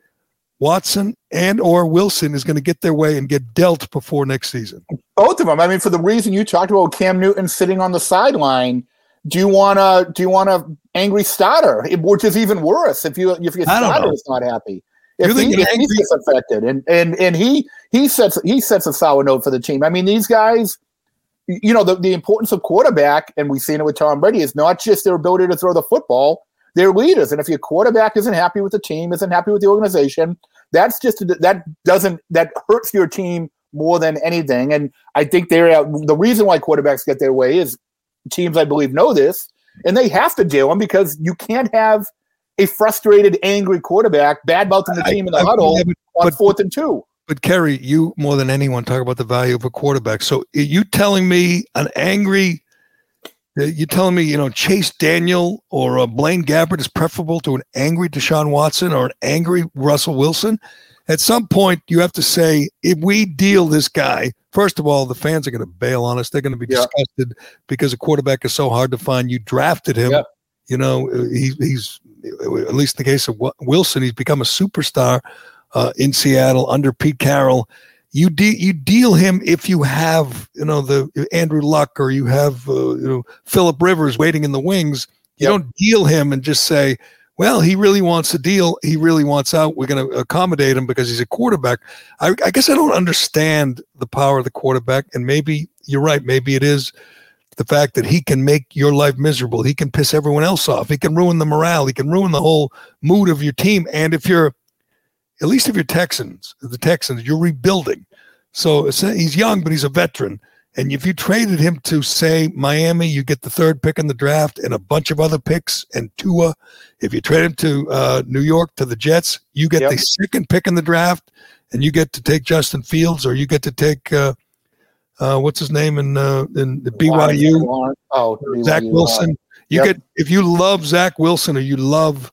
Watson and or Wilson is going to get their way and get dealt before next season? Both of them. I mean, for the reason you talked about Cam Newton sitting on the sideline, do you want to do you want a angry starter, which is even worse if you if your starter is not happy. If he, if he angry- gets affected, and and and he he sets he sets a sour note for the team. I mean, these guys, you know, the, the importance of quarterback, and we've seen it with Tom Brady, is not just their ability to throw the football. They're leaders, and if your quarterback isn't happy with the team, isn't happy with the organization, that's just that doesn't that hurts your team more than anything. And I think they're the reason why quarterbacks get their way is teams I believe know this, and they have to deal them because you can't have a frustrated, angry quarterback bad mouthing the I- team in the I- huddle yeah, but- on fourth and two. But Kerry, you more than anyone talk about the value of a quarterback. So are you telling me an angry, uh, you telling me you know Chase Daniel or uh, Blaine Gabbert is preferable to an angry Deshaun Watson or an angry Russell Wilson? At some point, you have to say if we deal this guy. First of all, the fans are going to bail on us. They're going to be Yeah. disgusted because a quarterback is so hard to find. You drafted him. Yeah. You know, uh, he, he's at least in the case of Wilson, he's become a superstar uh, in Seattle under Pete Carroll. You de- you deal him if you have you know the Andrew Luck or you have uh, you know Philip Rivers waiting in the wings. You Yep. don't deal him and just say, "Well, he really wants a deal. He really wants out. We're going to accommodate him because he's a quarterback." I, I guess I don't understand the power of the quarterback, and maybe you're right. Maybe it is the fact that he can make your life miserable. He can piss everyone else off. He can ruin the morale. He can ruin the whole mood of your team. And if you're, at least if you're Texans, the Texans, you're rebuilding. So he's young, but he's a veteran. And if you traded him to say Miami, you get the third pick in the draft and a bunch of other picks and Tua. If you trade him to uh, New York to the Jets, you get yep. the second pick in the draft, and you get to take Justin Fields, or you get to take uh, uh, what's his name in uh, in the BYU? Oh, Zach Wilson. You yep. get if you love Zach Wilson or you love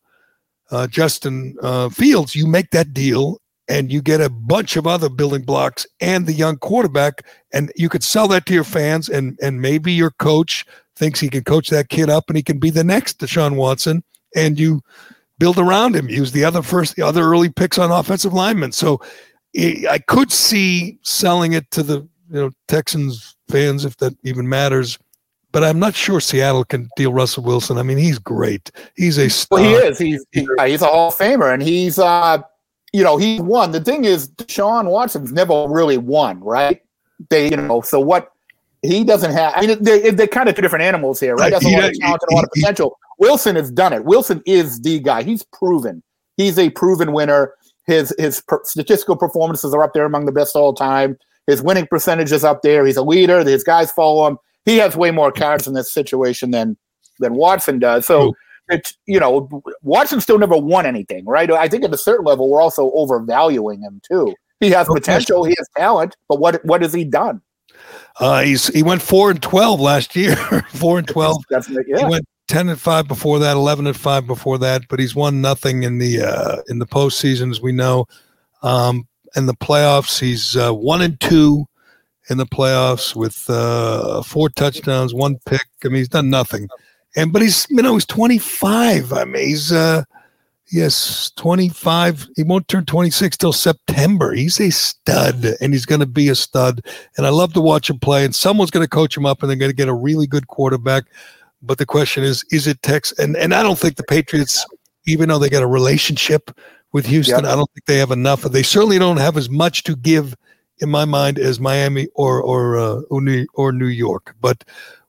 uh, Justin uh, Fields, you make that deal and you get a bunch of other building blocks and the young quarterback and you could sell that to your fans and and maybe your coach thinks he can coach that kid up and he can be the next Deshaun Watson and you build around him use the other first the other early picks on offensive linemen. So I could see selling it to the you know Texans fans if that even matters but I'm not sure Seattle can deal Russell Wilson. I mean, he's great. He's a star. Well, he is. He's he's a Hall of Famer, and he's uh you know, he won. The thing is, Sean Watson's never really won, right? They, you know, so what he doesn't have. I mean, they, they're kind of two different animals here, right? That's a lot of talent and a lot of potential. Wilson has done it. Wilson is the guy. He's proven. He's a proven winner. His his per- statistical performances are up there among the best all time. His winning percentage is up there. He's a leader. His guys follow him. He has way more cards in this situation than than Watson does. So it's you know Watson still never won anything, right? I think at a certain level we're also overvaluing him too. He has potential, he has talent, but what what has he done? Uh, he's he went four and twelve last year, four and twelve. yeah. He went ten and five before that, eleven and five before that, but he's won nothing in the uh, in the postseason, as we know. Um, in the playoffs, he's uh, one and two in the playoffs with uh, four touchdowns, one pick. I mean, he's done nothing. And but he's you know he's 25 i mean he's uh yes 25 he won't turn 26 till september. He's a stud and he's going to be a stud. And i love to watch him play and someone's going to coach him up and they're going to get a really good quarterback. But the question is is it tex and and i don't think the patriots even though they got a relationship with houston yep. i don't think they have enough. They certainly don't have as much to give in my mind as miami or or uh, or new york but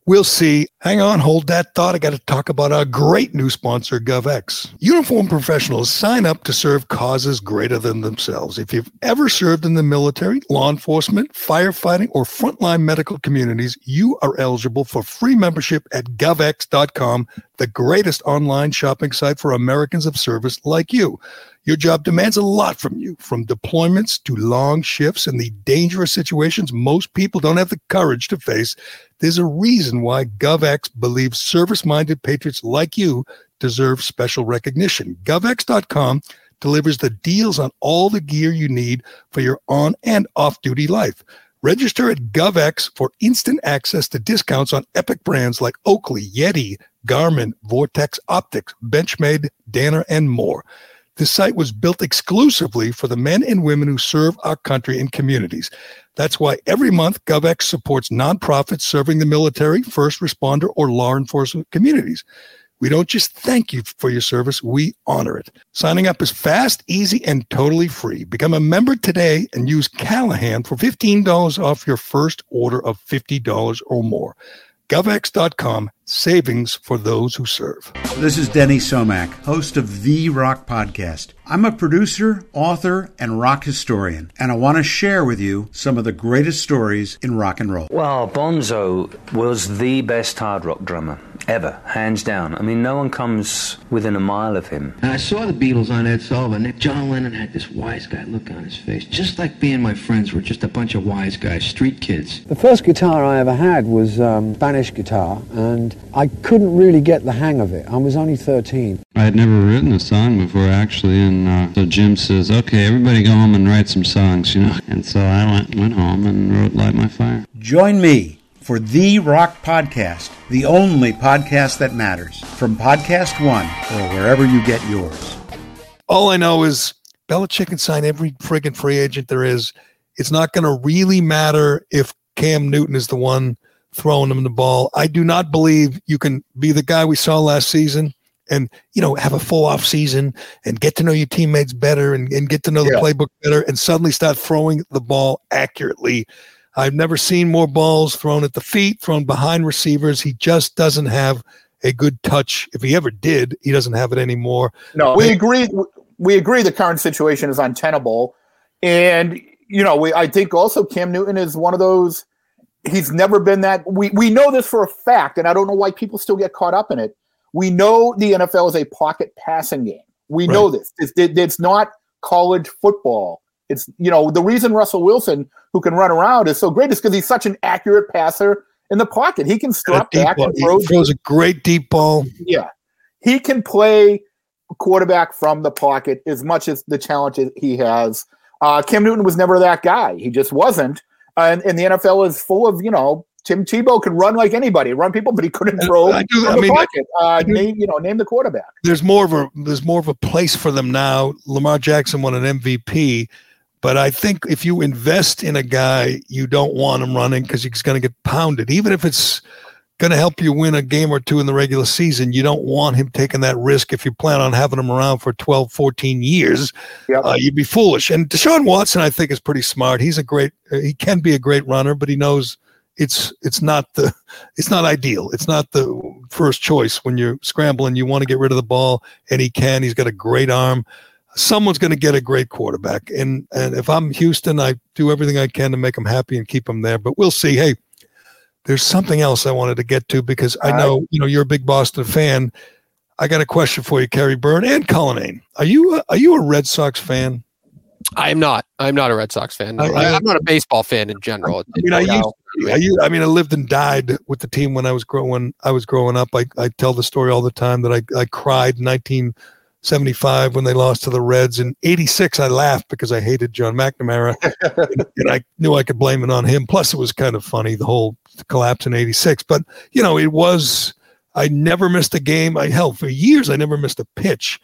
We'll see. Hang on, hold that thought. I got to talk about our great new sponsor, GovX. Uniform professionals sign up to serve causes greater than themselves. If you've ever served in the military, law enforcement, firefighting, or frontline medical communities, you are eligible for free membership at govx.com, the greatest online shopping site for Americans of service like you. Your job demands a lot from you, from deployments to long shifts and the dangerous situations most people don't have the courage to face. There's a reason why GovX believes service minded patriots like you deserve special recognition. GovX.com delivers the deals on all the gear you need for your on and off duty life. Register at GovX for instant access to discounts on epic brands like Oakley, Yeti, Garmin, Vortex Optics, Benchmade, Danner, and more. This site was built exclusively for the men and women who serve our country and communities. That's why every month GovX supports nonprofits serving the military, first responder, or law enforcement communities. We don't just thank you for your service, we honor it. Signing up is fast, easy, and totally free. Become a member today and use Callahan for $15 off your first order of $50 or more govx.com savings for those who serve. This is Denny Somach, host of The Rock Podcast. I'm a producer, author, and rock historian, and I want to share with you some of the greatest stories in rock and roll. Well, Bonzo was the best hard rock drummer ever, hands down. I mean, no one comes within a mile of him. And I saw the Beatles on Ed Sullivan. John Lennon had this wise guy look on his face, just like being my friends were just a bunch of wise guys, street kids. The first guitar I ever had was um, Spanish guitar, and I couldn't really get the hang of it. I was only 13. I had never written a song before, actually, and uh, so Jim says, "Okay, everybody go home and write some songs," you know. And so I went went home and wrote "Light My Fire." Join me for the Rock Podcast, the only podcast that matters, from Podcast One or wherever you get yours. All I know is Belichick can sign every friggin' free agent there is. It's not going to really matter if Cam Newton is the one throwing them the ball. I do not believe you can be the guy we saw last season and you know have a full off season and get to know your teammates better and, and get to know the yeah. playbook better and suddenly start throwing the ball accurately. I've never seen more balls thrown at the feet, thrown behind receivers. He just doesn't have a good touch. If he ever did, he doesn't have it anymore. No, we agree. We agree the current situation is untenable, and you know, we I think also Cam Newton is one of those. He's never been that. We we know this for a fact, and I don't know why people still get caught up in it. We know the NFL is a pocket passing game. We right. know this. It's, it, it's not college football. It's you know the reason Russell Wilson, who can run around, is so great is because he's such an accurate passer in the pocket. He can stop back ball. and throw. He throws a great deep ball. Yeah, he can play quarterback from the pocket as much as the challenge he has. Uh, Cam Newton was never that guy. He just wasn't. And, and the NFL is full of you know Tim Tebow could run like anybody, run people, but he couldn't throw I do, I mean, pocket. Uh, name you know name the quarterback. There's more of a there's more of a place for them now. Lamar Jackson won an MVP, but I think if you invest in a guy, you don't want him running because he's going to get pounded, even if it's going to help you win a game or two in the regular season. You don't want him taking that risk if you plan on having him around for 12, 14 years. Yep. Uh, you'd be foolish. And Deshaun Watson, I think, is pretty smart. He's a great, uh, he can be a great runner, but he knows it's it's not the it's not ideal. It's not the first choice when you're scrambling. You want to get rid of the ball, and he can. He's got a great arm. Someone's going to get a great quarterback, and and if I'm Houston, I do everything I can to make him happy and keep him there. But we'll see. Hey, there's something else I wanted to get to because I know you know you're a big Boston fan. I got a question for you, Kerry Byrne and Cullinane. Are you a, are you a Red Sox fan? I am not. I'm not a Red Sox fan. I, am not a baseball fan in general. I mean, I, used, I, used, I mean, I lived and died with the team when I was growing. I was growing up. I, I tell the story all the time that I, I cried in 1975 when they lost to the Reds. In '86, I laughed because I hated John McNamara, and, and I knew I could blame it on him. Plus, it was kind of funny the whole collapse in '86. But you know, it was. I never missed a game. I hell for years. I never missed a pitch.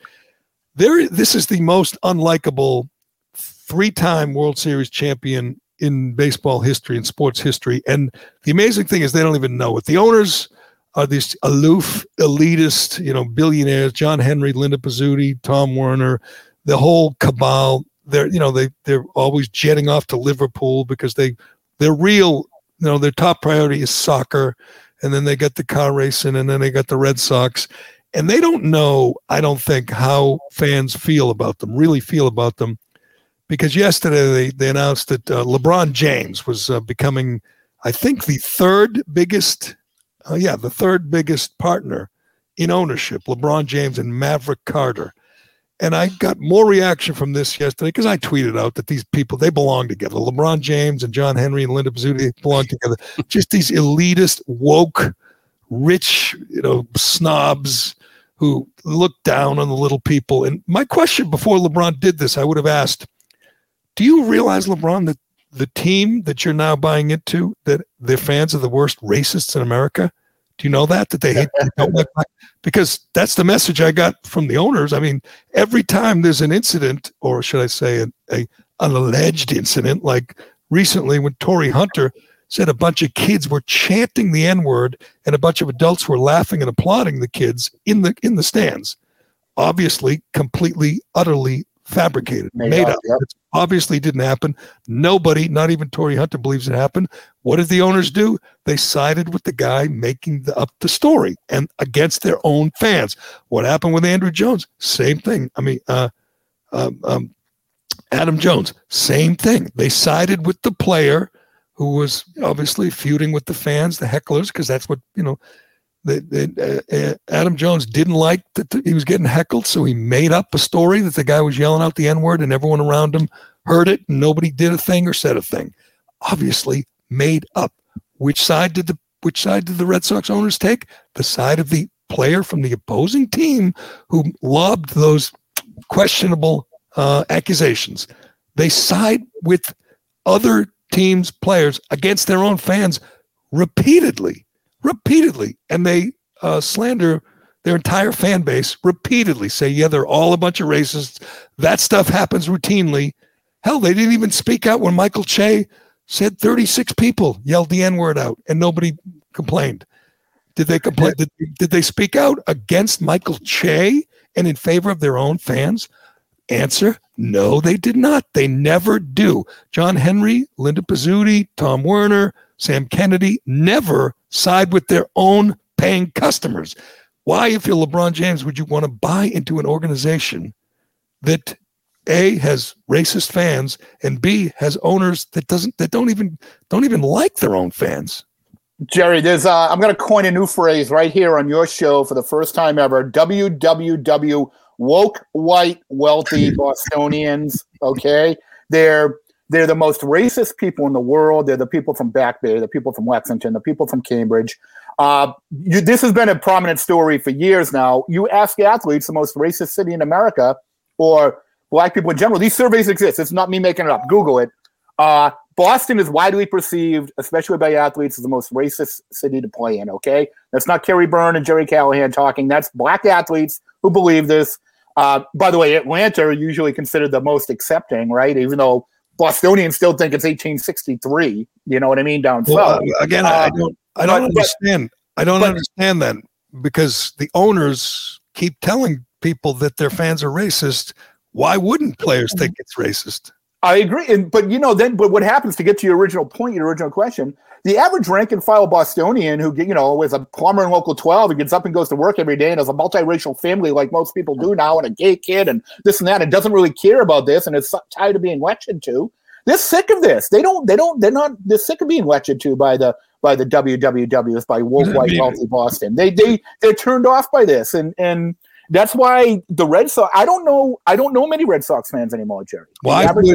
There, this is the most unlikable three-time World Series champion in baseball history and sports history. And the amazing thing is they don't even know it. The owners are these aloof, elitist, you know, billionaires, John Henry, Linda Pizzuti, Tom Werner, the whole cabal. They're, you know, they they're always jetting off to Liverpool because they their real, you know, their top priority is soccer. And then they got the car racing and then they got the Red Sox. And they don't know, I don't think, how fans feel about them, really feel about them because yesterday they, they announced that uh, LeBron James was uh, becoming, I think, the third biggest, uh, yeah, the third biggest partner in ownership. LeBron James and Maverick Carter. And I got more reaction from this yesterday because I tweeted out that these people they belong together. LeBron James and John Henry and Linda Pizzuti belong together. Just these elitist, woke, rich, you know, snobs who look down on the little people. And my question before LeBron did this, I would have asked, do you realize, LeBron, that the team that you're now buying into, that their fans are the worst racists in America? Do you know that that they hate they don't like because that's the message I got from the owners. I mean, every time there's an incident, or should I say, a, an alleged incident, like recently when Torii Hunter said a bunch of kids were chanting the N word and a bunch of adults were laughing and applauding the kids in the in the stands. Obviously, completely, utterly fabricated, made, made up. Yep. It obviously didn't happen. Nobody, not even Torii Hunter, believes it happened. What did the owners do? They sided with the guy making the, up the story and against their own fans. What happened with Andrew Jones? Same thing. I mean, uh, um, um, Adam Jones, same thing. They sided with the player who was obviously feuding with the fans, the hecklers, because that's what you know uh, uh, Adam Jones didn't like that he was getting heckled, so he made up a story that the guy was yelling out the N word, and everyone around him heard it, and nobody did a thing or said a thing. Obviously, made up. Which side did the which side did the Red Sox owners take? The side of the player from the opposing team who lobbed those questionable uh, accusations. They side with other teams' players against their own fans repeatedly repeatedly, and they uh, slander their entire fan base repeatedly. Say, yeah, they're all a bunch of racists. That stuff happens routinely. Hell, they didn't even speak out when Michael Che said 36 people yelled the N word out, and nobody complained. Did they complain? Did, did they speak out against Michael Che and in favor of their own fans? Answer No, they did not. They never do. John Henry, Linda Pizzuti, Tom Werner, Sam Kennedy never side with their own paying customers. Why, if you're LeBron James, would you want to buy into an organization that A has racist fans and B has owners that doesn't that don't even don't even like their own fans? Gerry, there's uh, I'm going to coin a new phrase right here on your show for the first time ever. WWW woke white wealthy Bostonians. Okay, they're they're the most racist people in the world. They're the people from Back Bay, the people from Lexington, the people from Cambridge. Uh, you, this has been a prominent story for years now. You ask athletes, the most racist city in America, or black people in general. These surveys exist. It's not me making it up. Google it. Uh, Boston is widely perceived, especially by athletes, as the most racist city to play in. Okay, that's not Kerry Byrne and Gerry Callahan talking. That's black athletes who believe this. Uh, by the way, Atlanta are usually considered the most accepting, right? Even though Bostonians still think it's 1863. You know what I mean? Down well, south. Uh, again, I don't, I don't but, understand. I don't but, understand that because the owners keep telling people that their fans are racist. Why wouldn't players think it's racist? I agree, and but you know, then but what happens to get to your original point, your original question? The average rank and file Bostonian who you know is a plumber in local twelve, who gets up and goes to work every day, and has a multiracial family like most people do now, and a gay kid, and this and that, and doesn't really care about this, and is tired of being lectured to. They're sick of this. They don't. They don't. They're not. They're sick of being lectured to by the by the WWWs by Wolf White Wealthy Boston. They they they're turned off by this, and and that's why the Red Sox. I don't know. I don't know many Red Sox fans anymore, Gerry. Well, I, would,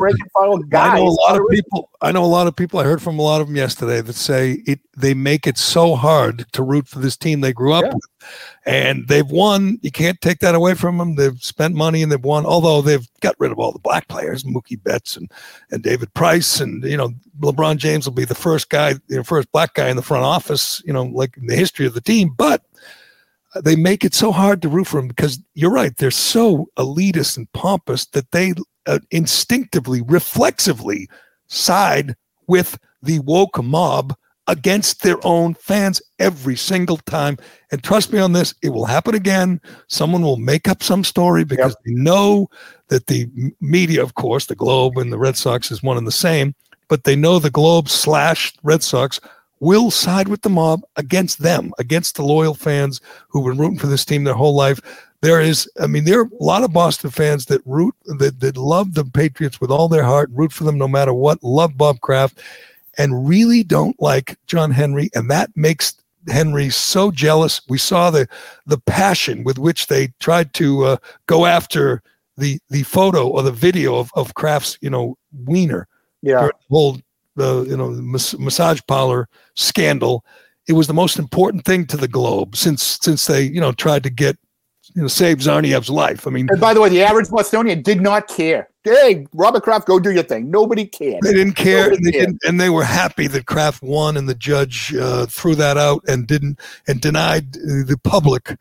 I know a lot of people. I know a lot of people. I heard from a lot of them yesterday that say it. They make it so hard to root for this team they grew up yeah. with, and they've won. You can't take that away from them. They've spent money and they've won. Although they've got rid of all the black players, Mookie Betts and and David Price, and you know LeBron James will be the first guy, the first black guy in the front office. You know, like in the history of the team, but they make it so hard to root for them because you're right they're so elitist and pompous that they uh, instinctively reflexively side with the woke mob against their own fans every single time and trust me on this it will happen again someone will make up some story because yep. they know that the media of course the globe and the red sox is one and the same but they know the globe slash red sox will side with the mob against them, against the loyal fans who've been rooting for this team their whole life. There is, I mean, there are a lot of Boston fans that root that that love the Patriots with all their heart, root for them no matter what, love Bob Kraft, and really don't like John Henry, and that makes Henry so jealous. We saw the the passion with which they tried to uh, go after the the photo or the video of of Kraft's, you know, wiener. Yeah. The whole the you know mas- massage parlor scandal. It was the most important thing to the globe since since they you know tried to get you know save Tsarnaev's life. I mean, and by the way, the average Bostonian did not care. Hey, Robert Kraft, go do your thing. Nobody cared. They didn't care, and they, didn't, and they were happy that Kraft won, and the judge uh, threw that out and didn't and denied the public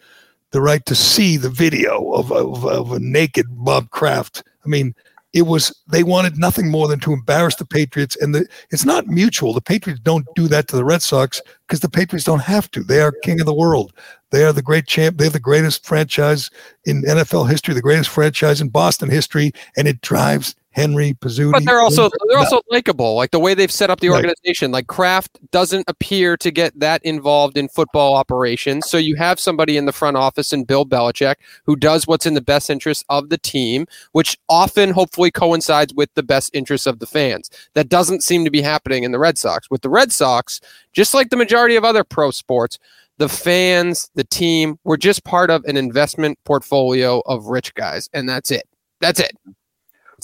the right to see the video of, of, of a naked Bob Kraft. I mean, it was they wanted nothing more than to embarrass the Patriots, and the, it's not mutual. The Patriots don't do that to the Red Sox because the Patriots don't have to. They are king of the world. They are the great champ. They're the greatest franchise in NFL history, the greatest franchise in Boston history, and it drives Henry Pizzuti. But they're also they're also likable. Like the way they've set up the organization. Like Kraft doesn't appear to get that involved in football operations. So you have somebody in the front office and Bill Belichick who does what's in the best interest of the team, which often hopefully coincides with the best interests of the fans. That doesn't seem to be happening in the Red Sox. With the Red Sox, just like the majority of other pro sports, the fans, the team, were just part of an investment portfolio of rich guys, and that's it. That's it.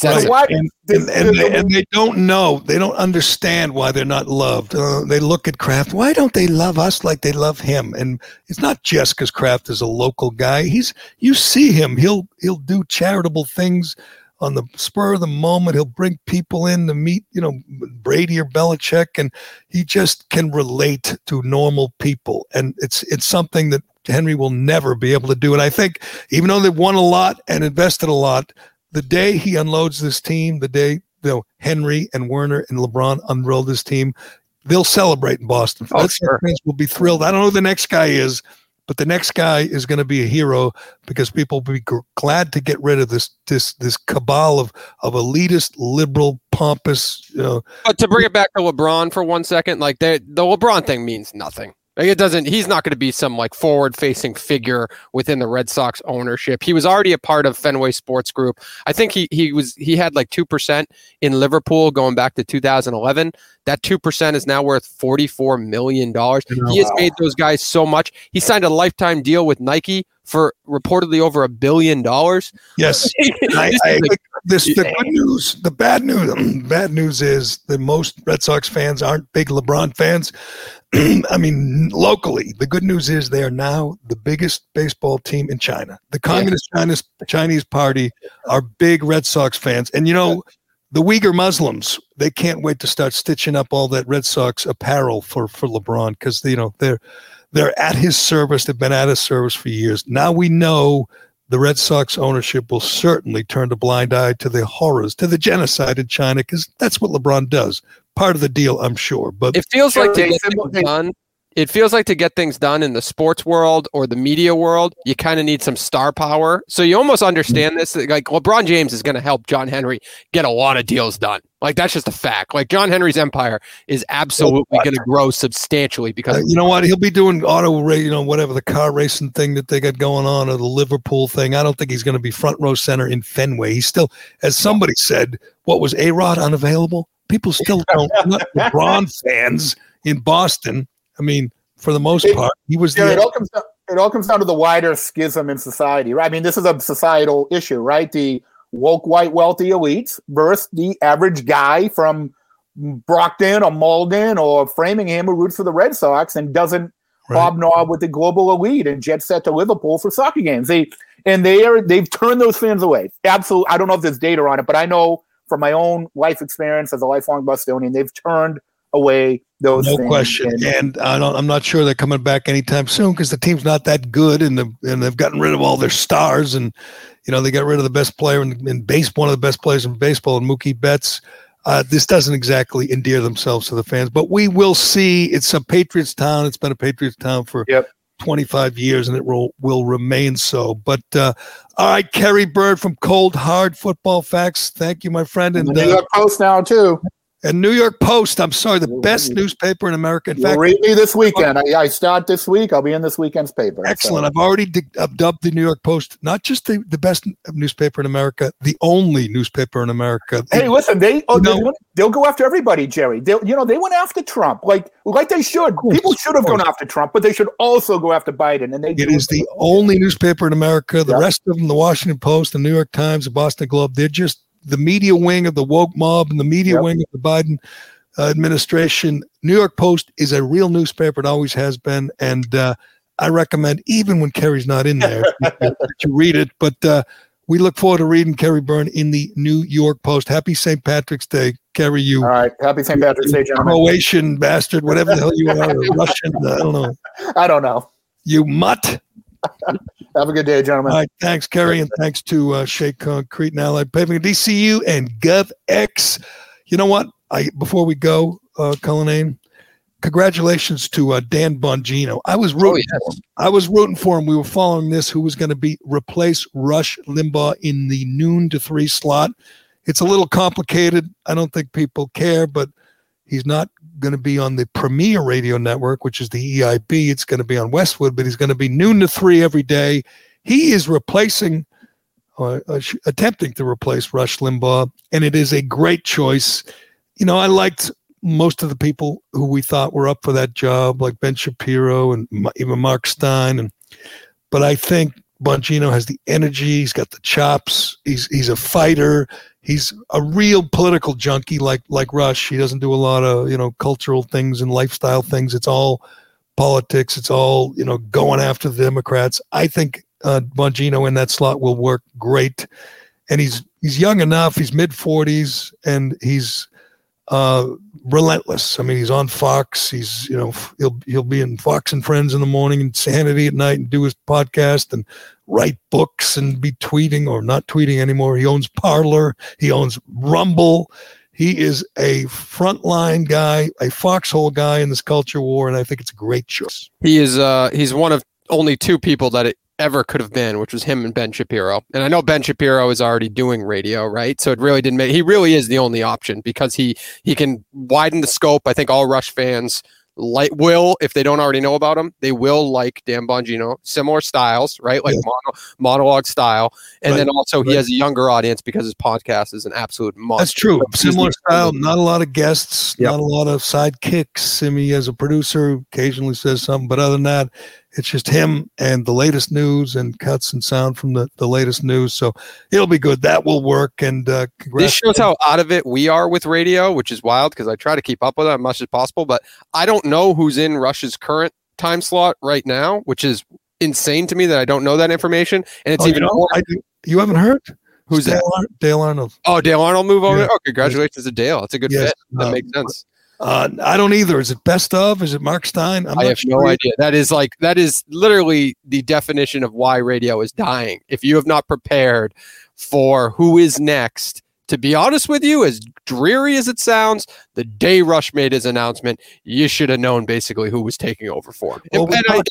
Right. Why, and, and, and, they, and, they, don't know, they don't understand why they're not loved. Uh, they look at Kraft. Why don't they love us like they love him? And it's not just because Kraft is a local guy. He's you see him. He'll he'll do charitable things on the spur of the moment. He'll bring people in to meet, you know, Brady or Belichick, and he just can relate to normal people. And it's it's something that Henry will never be able to do. And I think even though they've won a lot and invested a lot, the day he unloads this team, the day you know, Henry and Werner and LeBron unroll this team, they'll celebrate in Boston. Oh, sure. Fans will be thrilled. I don't know who the next guy is, but the next guy is going to be a hero because people will be g- glad to get rid of this this this cabal of of elitist, liberal, pompous. You know, But to bring it back to LeBron for one second, like the the LeBron thing means nothing. Like it doesn't. He's not going to be some like forward-facing figure within the Red Sox ownership. He was already a part of Fenway Sports Group. I think he he was he had like two percent in Liverpool going back to 2011. That two percent is now worth 44 million dollars. Oh, he has Wow. made those guys so much. He signed a lifetime deal with Nike for reportedly over a billion dollars. Yes, I, I, this the good news. The bad news. Bad news is that most Red Sox fans aren't big LeBron fans. I mean, locally, the good news is they are now the biggest baseball team in China. The Communist Chinese Chinese Party are big Red Sox fans, and you know. The Uyghur Muslims, they can't wait to start stitching up all that Red Sox apparel for for LeBron because you know they're they're at his service. They've been at his service for years. Now we know the Red Sox ownership will certainly turn a blind eye to the horrors, to the genocide in China, because that's what LeBron does. Part of the deal, I'm sure. But It feels like to get things done. It feels like to get things done in the sports world or the media world, you kind of need some star power. So you almost understand this. Like LeBron James is going to help John Henry get a lot of deals done. Like that's just a fact. Like John Henry's empire is absolutely going to grow substantially because uh, you know what? He'll be doing auto race, you know, whatever the car racing thing that they got going on, or the Liverpool thing. I don't think he's going to be front row center in Fenway. He's still, as somebody said, what was A Rod unavailable? People still don't. not LeBron fans in Boston. I mean, for the most part, he was Yeah, it all comes down, it all comes down to the wider schism in society, right? I mean, this is a societal issue, right? The woke white wealthy elites versus the average guy from Brockton or Malden or Framingham who roots for the Red Sox and doesn't Right. hobnob with the global elite and jet set to Liverpool for soccer games. They and they are they've turned those fans away. Absolutely, I don't know if there's data on it, but I know from my own life experience as a lifelong Bostonian, they've turned away those. No question, And- and I don't, I'm not sure they're coming back anytime soon because the team's not that good, and the, and they've gotten rid of all their stars, and you know they got rid of the best player in, in base, one of the best players in baseball, and Mookie Betts. Uh, this doesn't exactly endear themselves to the fans, but we will see. It's a Patriots town. It's been a Patriots town for Yep. 25 years, and it will will remain so. But uh, all right, Kerry Byrne from Cold Hard Football Facts. Thank you, my friend, and and New uh, York Post now too. And New York Post. I'm sorry, the best newspaper in America. In You'll fact, read me this weekend. I, I start this week. I'll be in this weekend's paper. So- Excellent. I've already I've dubbed the New York Post not just the, the best newspaper in America, the only newspaper in America. Hey, listen, they oh, they, will they'll go after everybody, Gerry. They you know they went after Trump like like they should. People should have gone after Trump, but they should also go after Biden. And they It is the only newspaper in America. The rest of them, the Washington Post, the New York Times, the Boston Globe, they're just the media wing of the woke mob and the media Yep. wing of the Biden uh, administration. New York Post is a real newspaper. It always has been, and uh, I recommend even when Kerry's not in there that you read it. But uh, we look forward to reading Kerry Byrne in the New York Post. Happy St. Patrick's Day, Kerry. You All right, happy St. Patrick's Day, gentlemen. Croatian bastard, whatever the hell you are, Russian. I don't know. I don't know. You mutt. Have a good day, gentlemen. All right, thanks, Kerry, and thanks to uh, Shea Concrete and Allied Paving, DCU, and GovX. You know what? I before we go, uh, Cullinane, congratulations to uh, Dan Bongino. I was rooting for him. I was rooting for him. We were following this. Who was going to be replace Rush Limbaugh in the noon to three slot? It's a little complicated. I don't think people care, but he's not going to be on the premier radio network, which is the EIB. It's going to be on Westwood, but he's going to be noon to three every day. He is replacing, uh, uh, attempting to replace Rush Limbaugh, and it is a great choice. You know, I liked most of the people who we thought were up for that job, like Ben Shapiro and even Mark Steyn, and but I think Bongino has the energy. He's got the chops. He's he's a fighter. He's a real political junkie, like like Rush. He doesn't do a lot of you know cultural things and lifestyle things. It's all politics. It's all you know going after the Democrats. I think uh, Bongino in that slot will work great, and he's he's young enough. He's mid forties, and he's uh, relentless. I mean, he's on Fox. He's you know he'll he'll be in Fox and Friends in the morning and Hannity at night and do his podcast and write books and be tweeting or not tweeting anymore. He owns Parler. He owns Rumble. He is a frontline guy, a foxhole guy in this culture war, and I think it's a great choice. He is uh he's one of only two people that ever could have been, which was him and Ben Shapiro. And I know Ben Shapiro is already doing radio, right? So it really didn't make. He really is the only option because he he can widen the scope. I think all Rush fans like will if they don't already know about him they will like dan bongino similar styles right like yeah. mono, monologue style and right. then also right. he has a younger audience because his podcast is an absolute monster that's true similar style not a lot of guests yep. not a lot of sidekicks simi as a producer occasionally says something but other than that it's just him and the latest news and cuts and sound from the, the latest news. So it'll be good. That will work. And uh, this shows how out of it we are with radio, which is wild because I try to keep up with it as much as possible. But I don't know who's in Rush's current time slot right now, which is insane to me that I don't know that information. And it's oh, even you, know, I, you haven't heard. Who's Dale, that? Dale Arnold. Oh, Dale Arnold move over. Yeah. Oh, congratulations to Dale. That's a good yes. fit. That uh, makes sense. Uh, I don't either. Is it best of? Is it Mark Steyn? I'm i have sure no idea. That is like that is literally the definition of why radio is dying. If you have not prepared for who is next, to be honest with you, as dreary as it sounds, the day Rush made his announcement, you should have known basically who was taking over for him. Well, and, and I,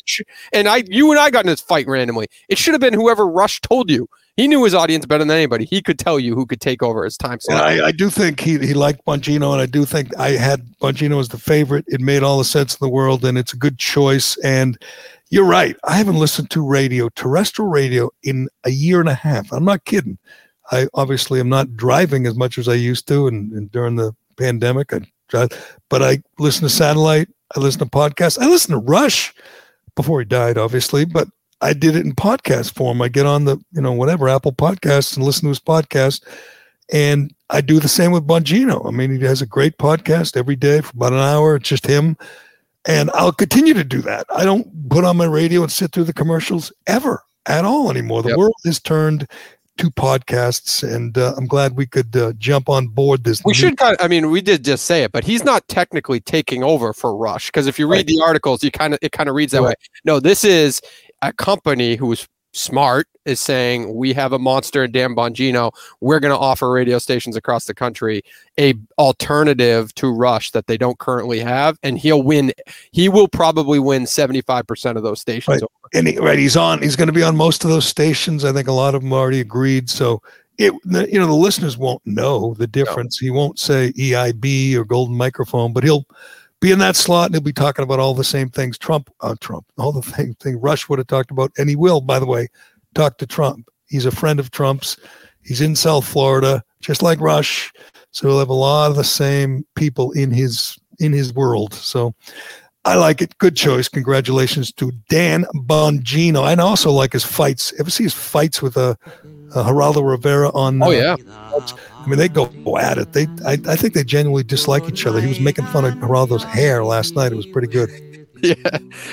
and I, you and I got in this fight randomly. It should have been whoever Rush told you he knew his audience better than anybody. He could tell you who could take over his time slot. I, I, do think he, he liked Bongino, and I do think I had Bongino as the favorite. It made all the sense in the world, and it's a good choice. And you're right. I haven't listened to radio, terrestrial radio, in a year and a half. I'm not kidding. I obviously am not driving as much as I used to, and, and during the pandemic, I drive, but I listen to satellite. I listen to podcasts. I listen to Rush before he died, obviously, but I did it in podcast form. I get on the, you know, whatever Apple Podcasts and listen to his podcast. And I do the same with Bongino. I mean, he has a great podcast every day for about an hour. It's just him. And I'll continue to do that. I don't put on my radio and sit through the commercials ever at all anymore. The yep. world has turned to podcasts, and uh, I'm glad we could uh, jump on board this. We should, kind of, I mean, we did just say it, but he's not technically taking over for Rush because if you read right. the articles, you kind of it kind of reads that right. way. No, this is a company who is smart is saying we have a monster in Dan Bongino. We're going to offer radio stations across the country a alternative to Rush that they don't currently have, and he'll win. He will probably win seventy five percent of those stations. Right. And he, right, he's on. He's going to be on most of those stations. I think a lot of them already agreed. So it, you know, the listeners won't know the difference. No. He won't say EIB or Golden Microphone, but he'll be in that slot and he'll be talking about all the same things Trump, uh, Trump, all the same thing Rush would have talked about. And he will, by the way, talk to Trump. He's a friend of Trump's. He's in South Florida, just like Rush. So he'll have a lot of the same people in his in his world. So I like it. Good choice. Congratulations to Dan Bongino. And I also like his fights. Ever see his fights with a, a Geraldo Rivera on? Oh uh, yeah. I mean, they go at it. They, I, I think they genuinely dislike each other. He was making fun of Geraldo's hair last night. It was pretty good. Yeah,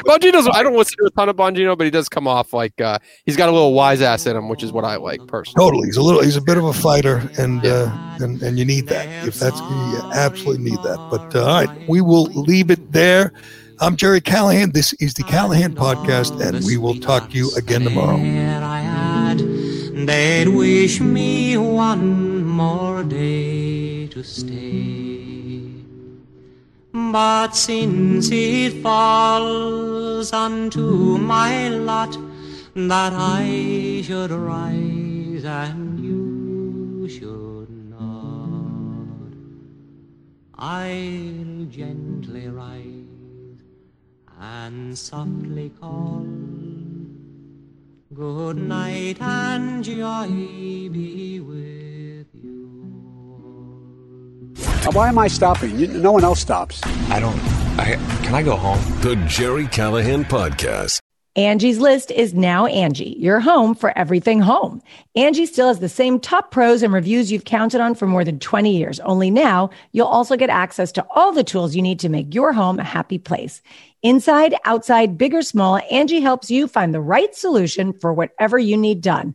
Bongino's. I don't listen to a ton of Bongino, but he does come off like uh, he's got a little wise ass in him, which is what I like personally. Totally, he's a little. He's a bit of a fighter, and yeah. uh, and and you need that. If that's you absolutely need that. But uh, all right, we will leave it there. I'm Gerry Callahan. This is the Callahan Podcast, and we will talk to you again tomorrow. They'd wish me one more day to stay. But since it falls unto my lot that I should rise and you should not, I'll gently rise and softly call. Good night and joy be with you. Uh, why am I stopping? No one else stops. I don't. I can I go home? The Gerry Callahan Podcast. Angie's list is now Angie, your home for everything home. Angie still has the same top pros and reviews you've counted on for more than 20 years. Only now you'll also get access to all the tools you need to make your home a happy place. Inside, outside, big or small, Angie helps you find the right solution for whatever you need done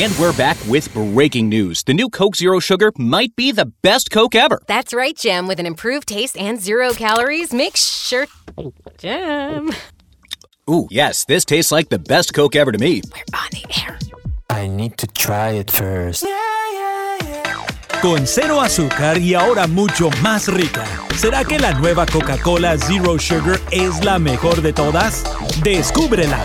And we're back with breaking news. The new Coke Zero Sugar might be the best Coke ever. That's right, Jim. With an improved taste and zero calories, make sure. Jim. Ooh, yes, this tastes like the best Coke ever to me. We're on the air. I need to try it first. Con cero azúcar y ahora mucho más rica. ¿Será que la nueva Coca-Cola Zero Sugar es la mejor de todas? Descúbrela.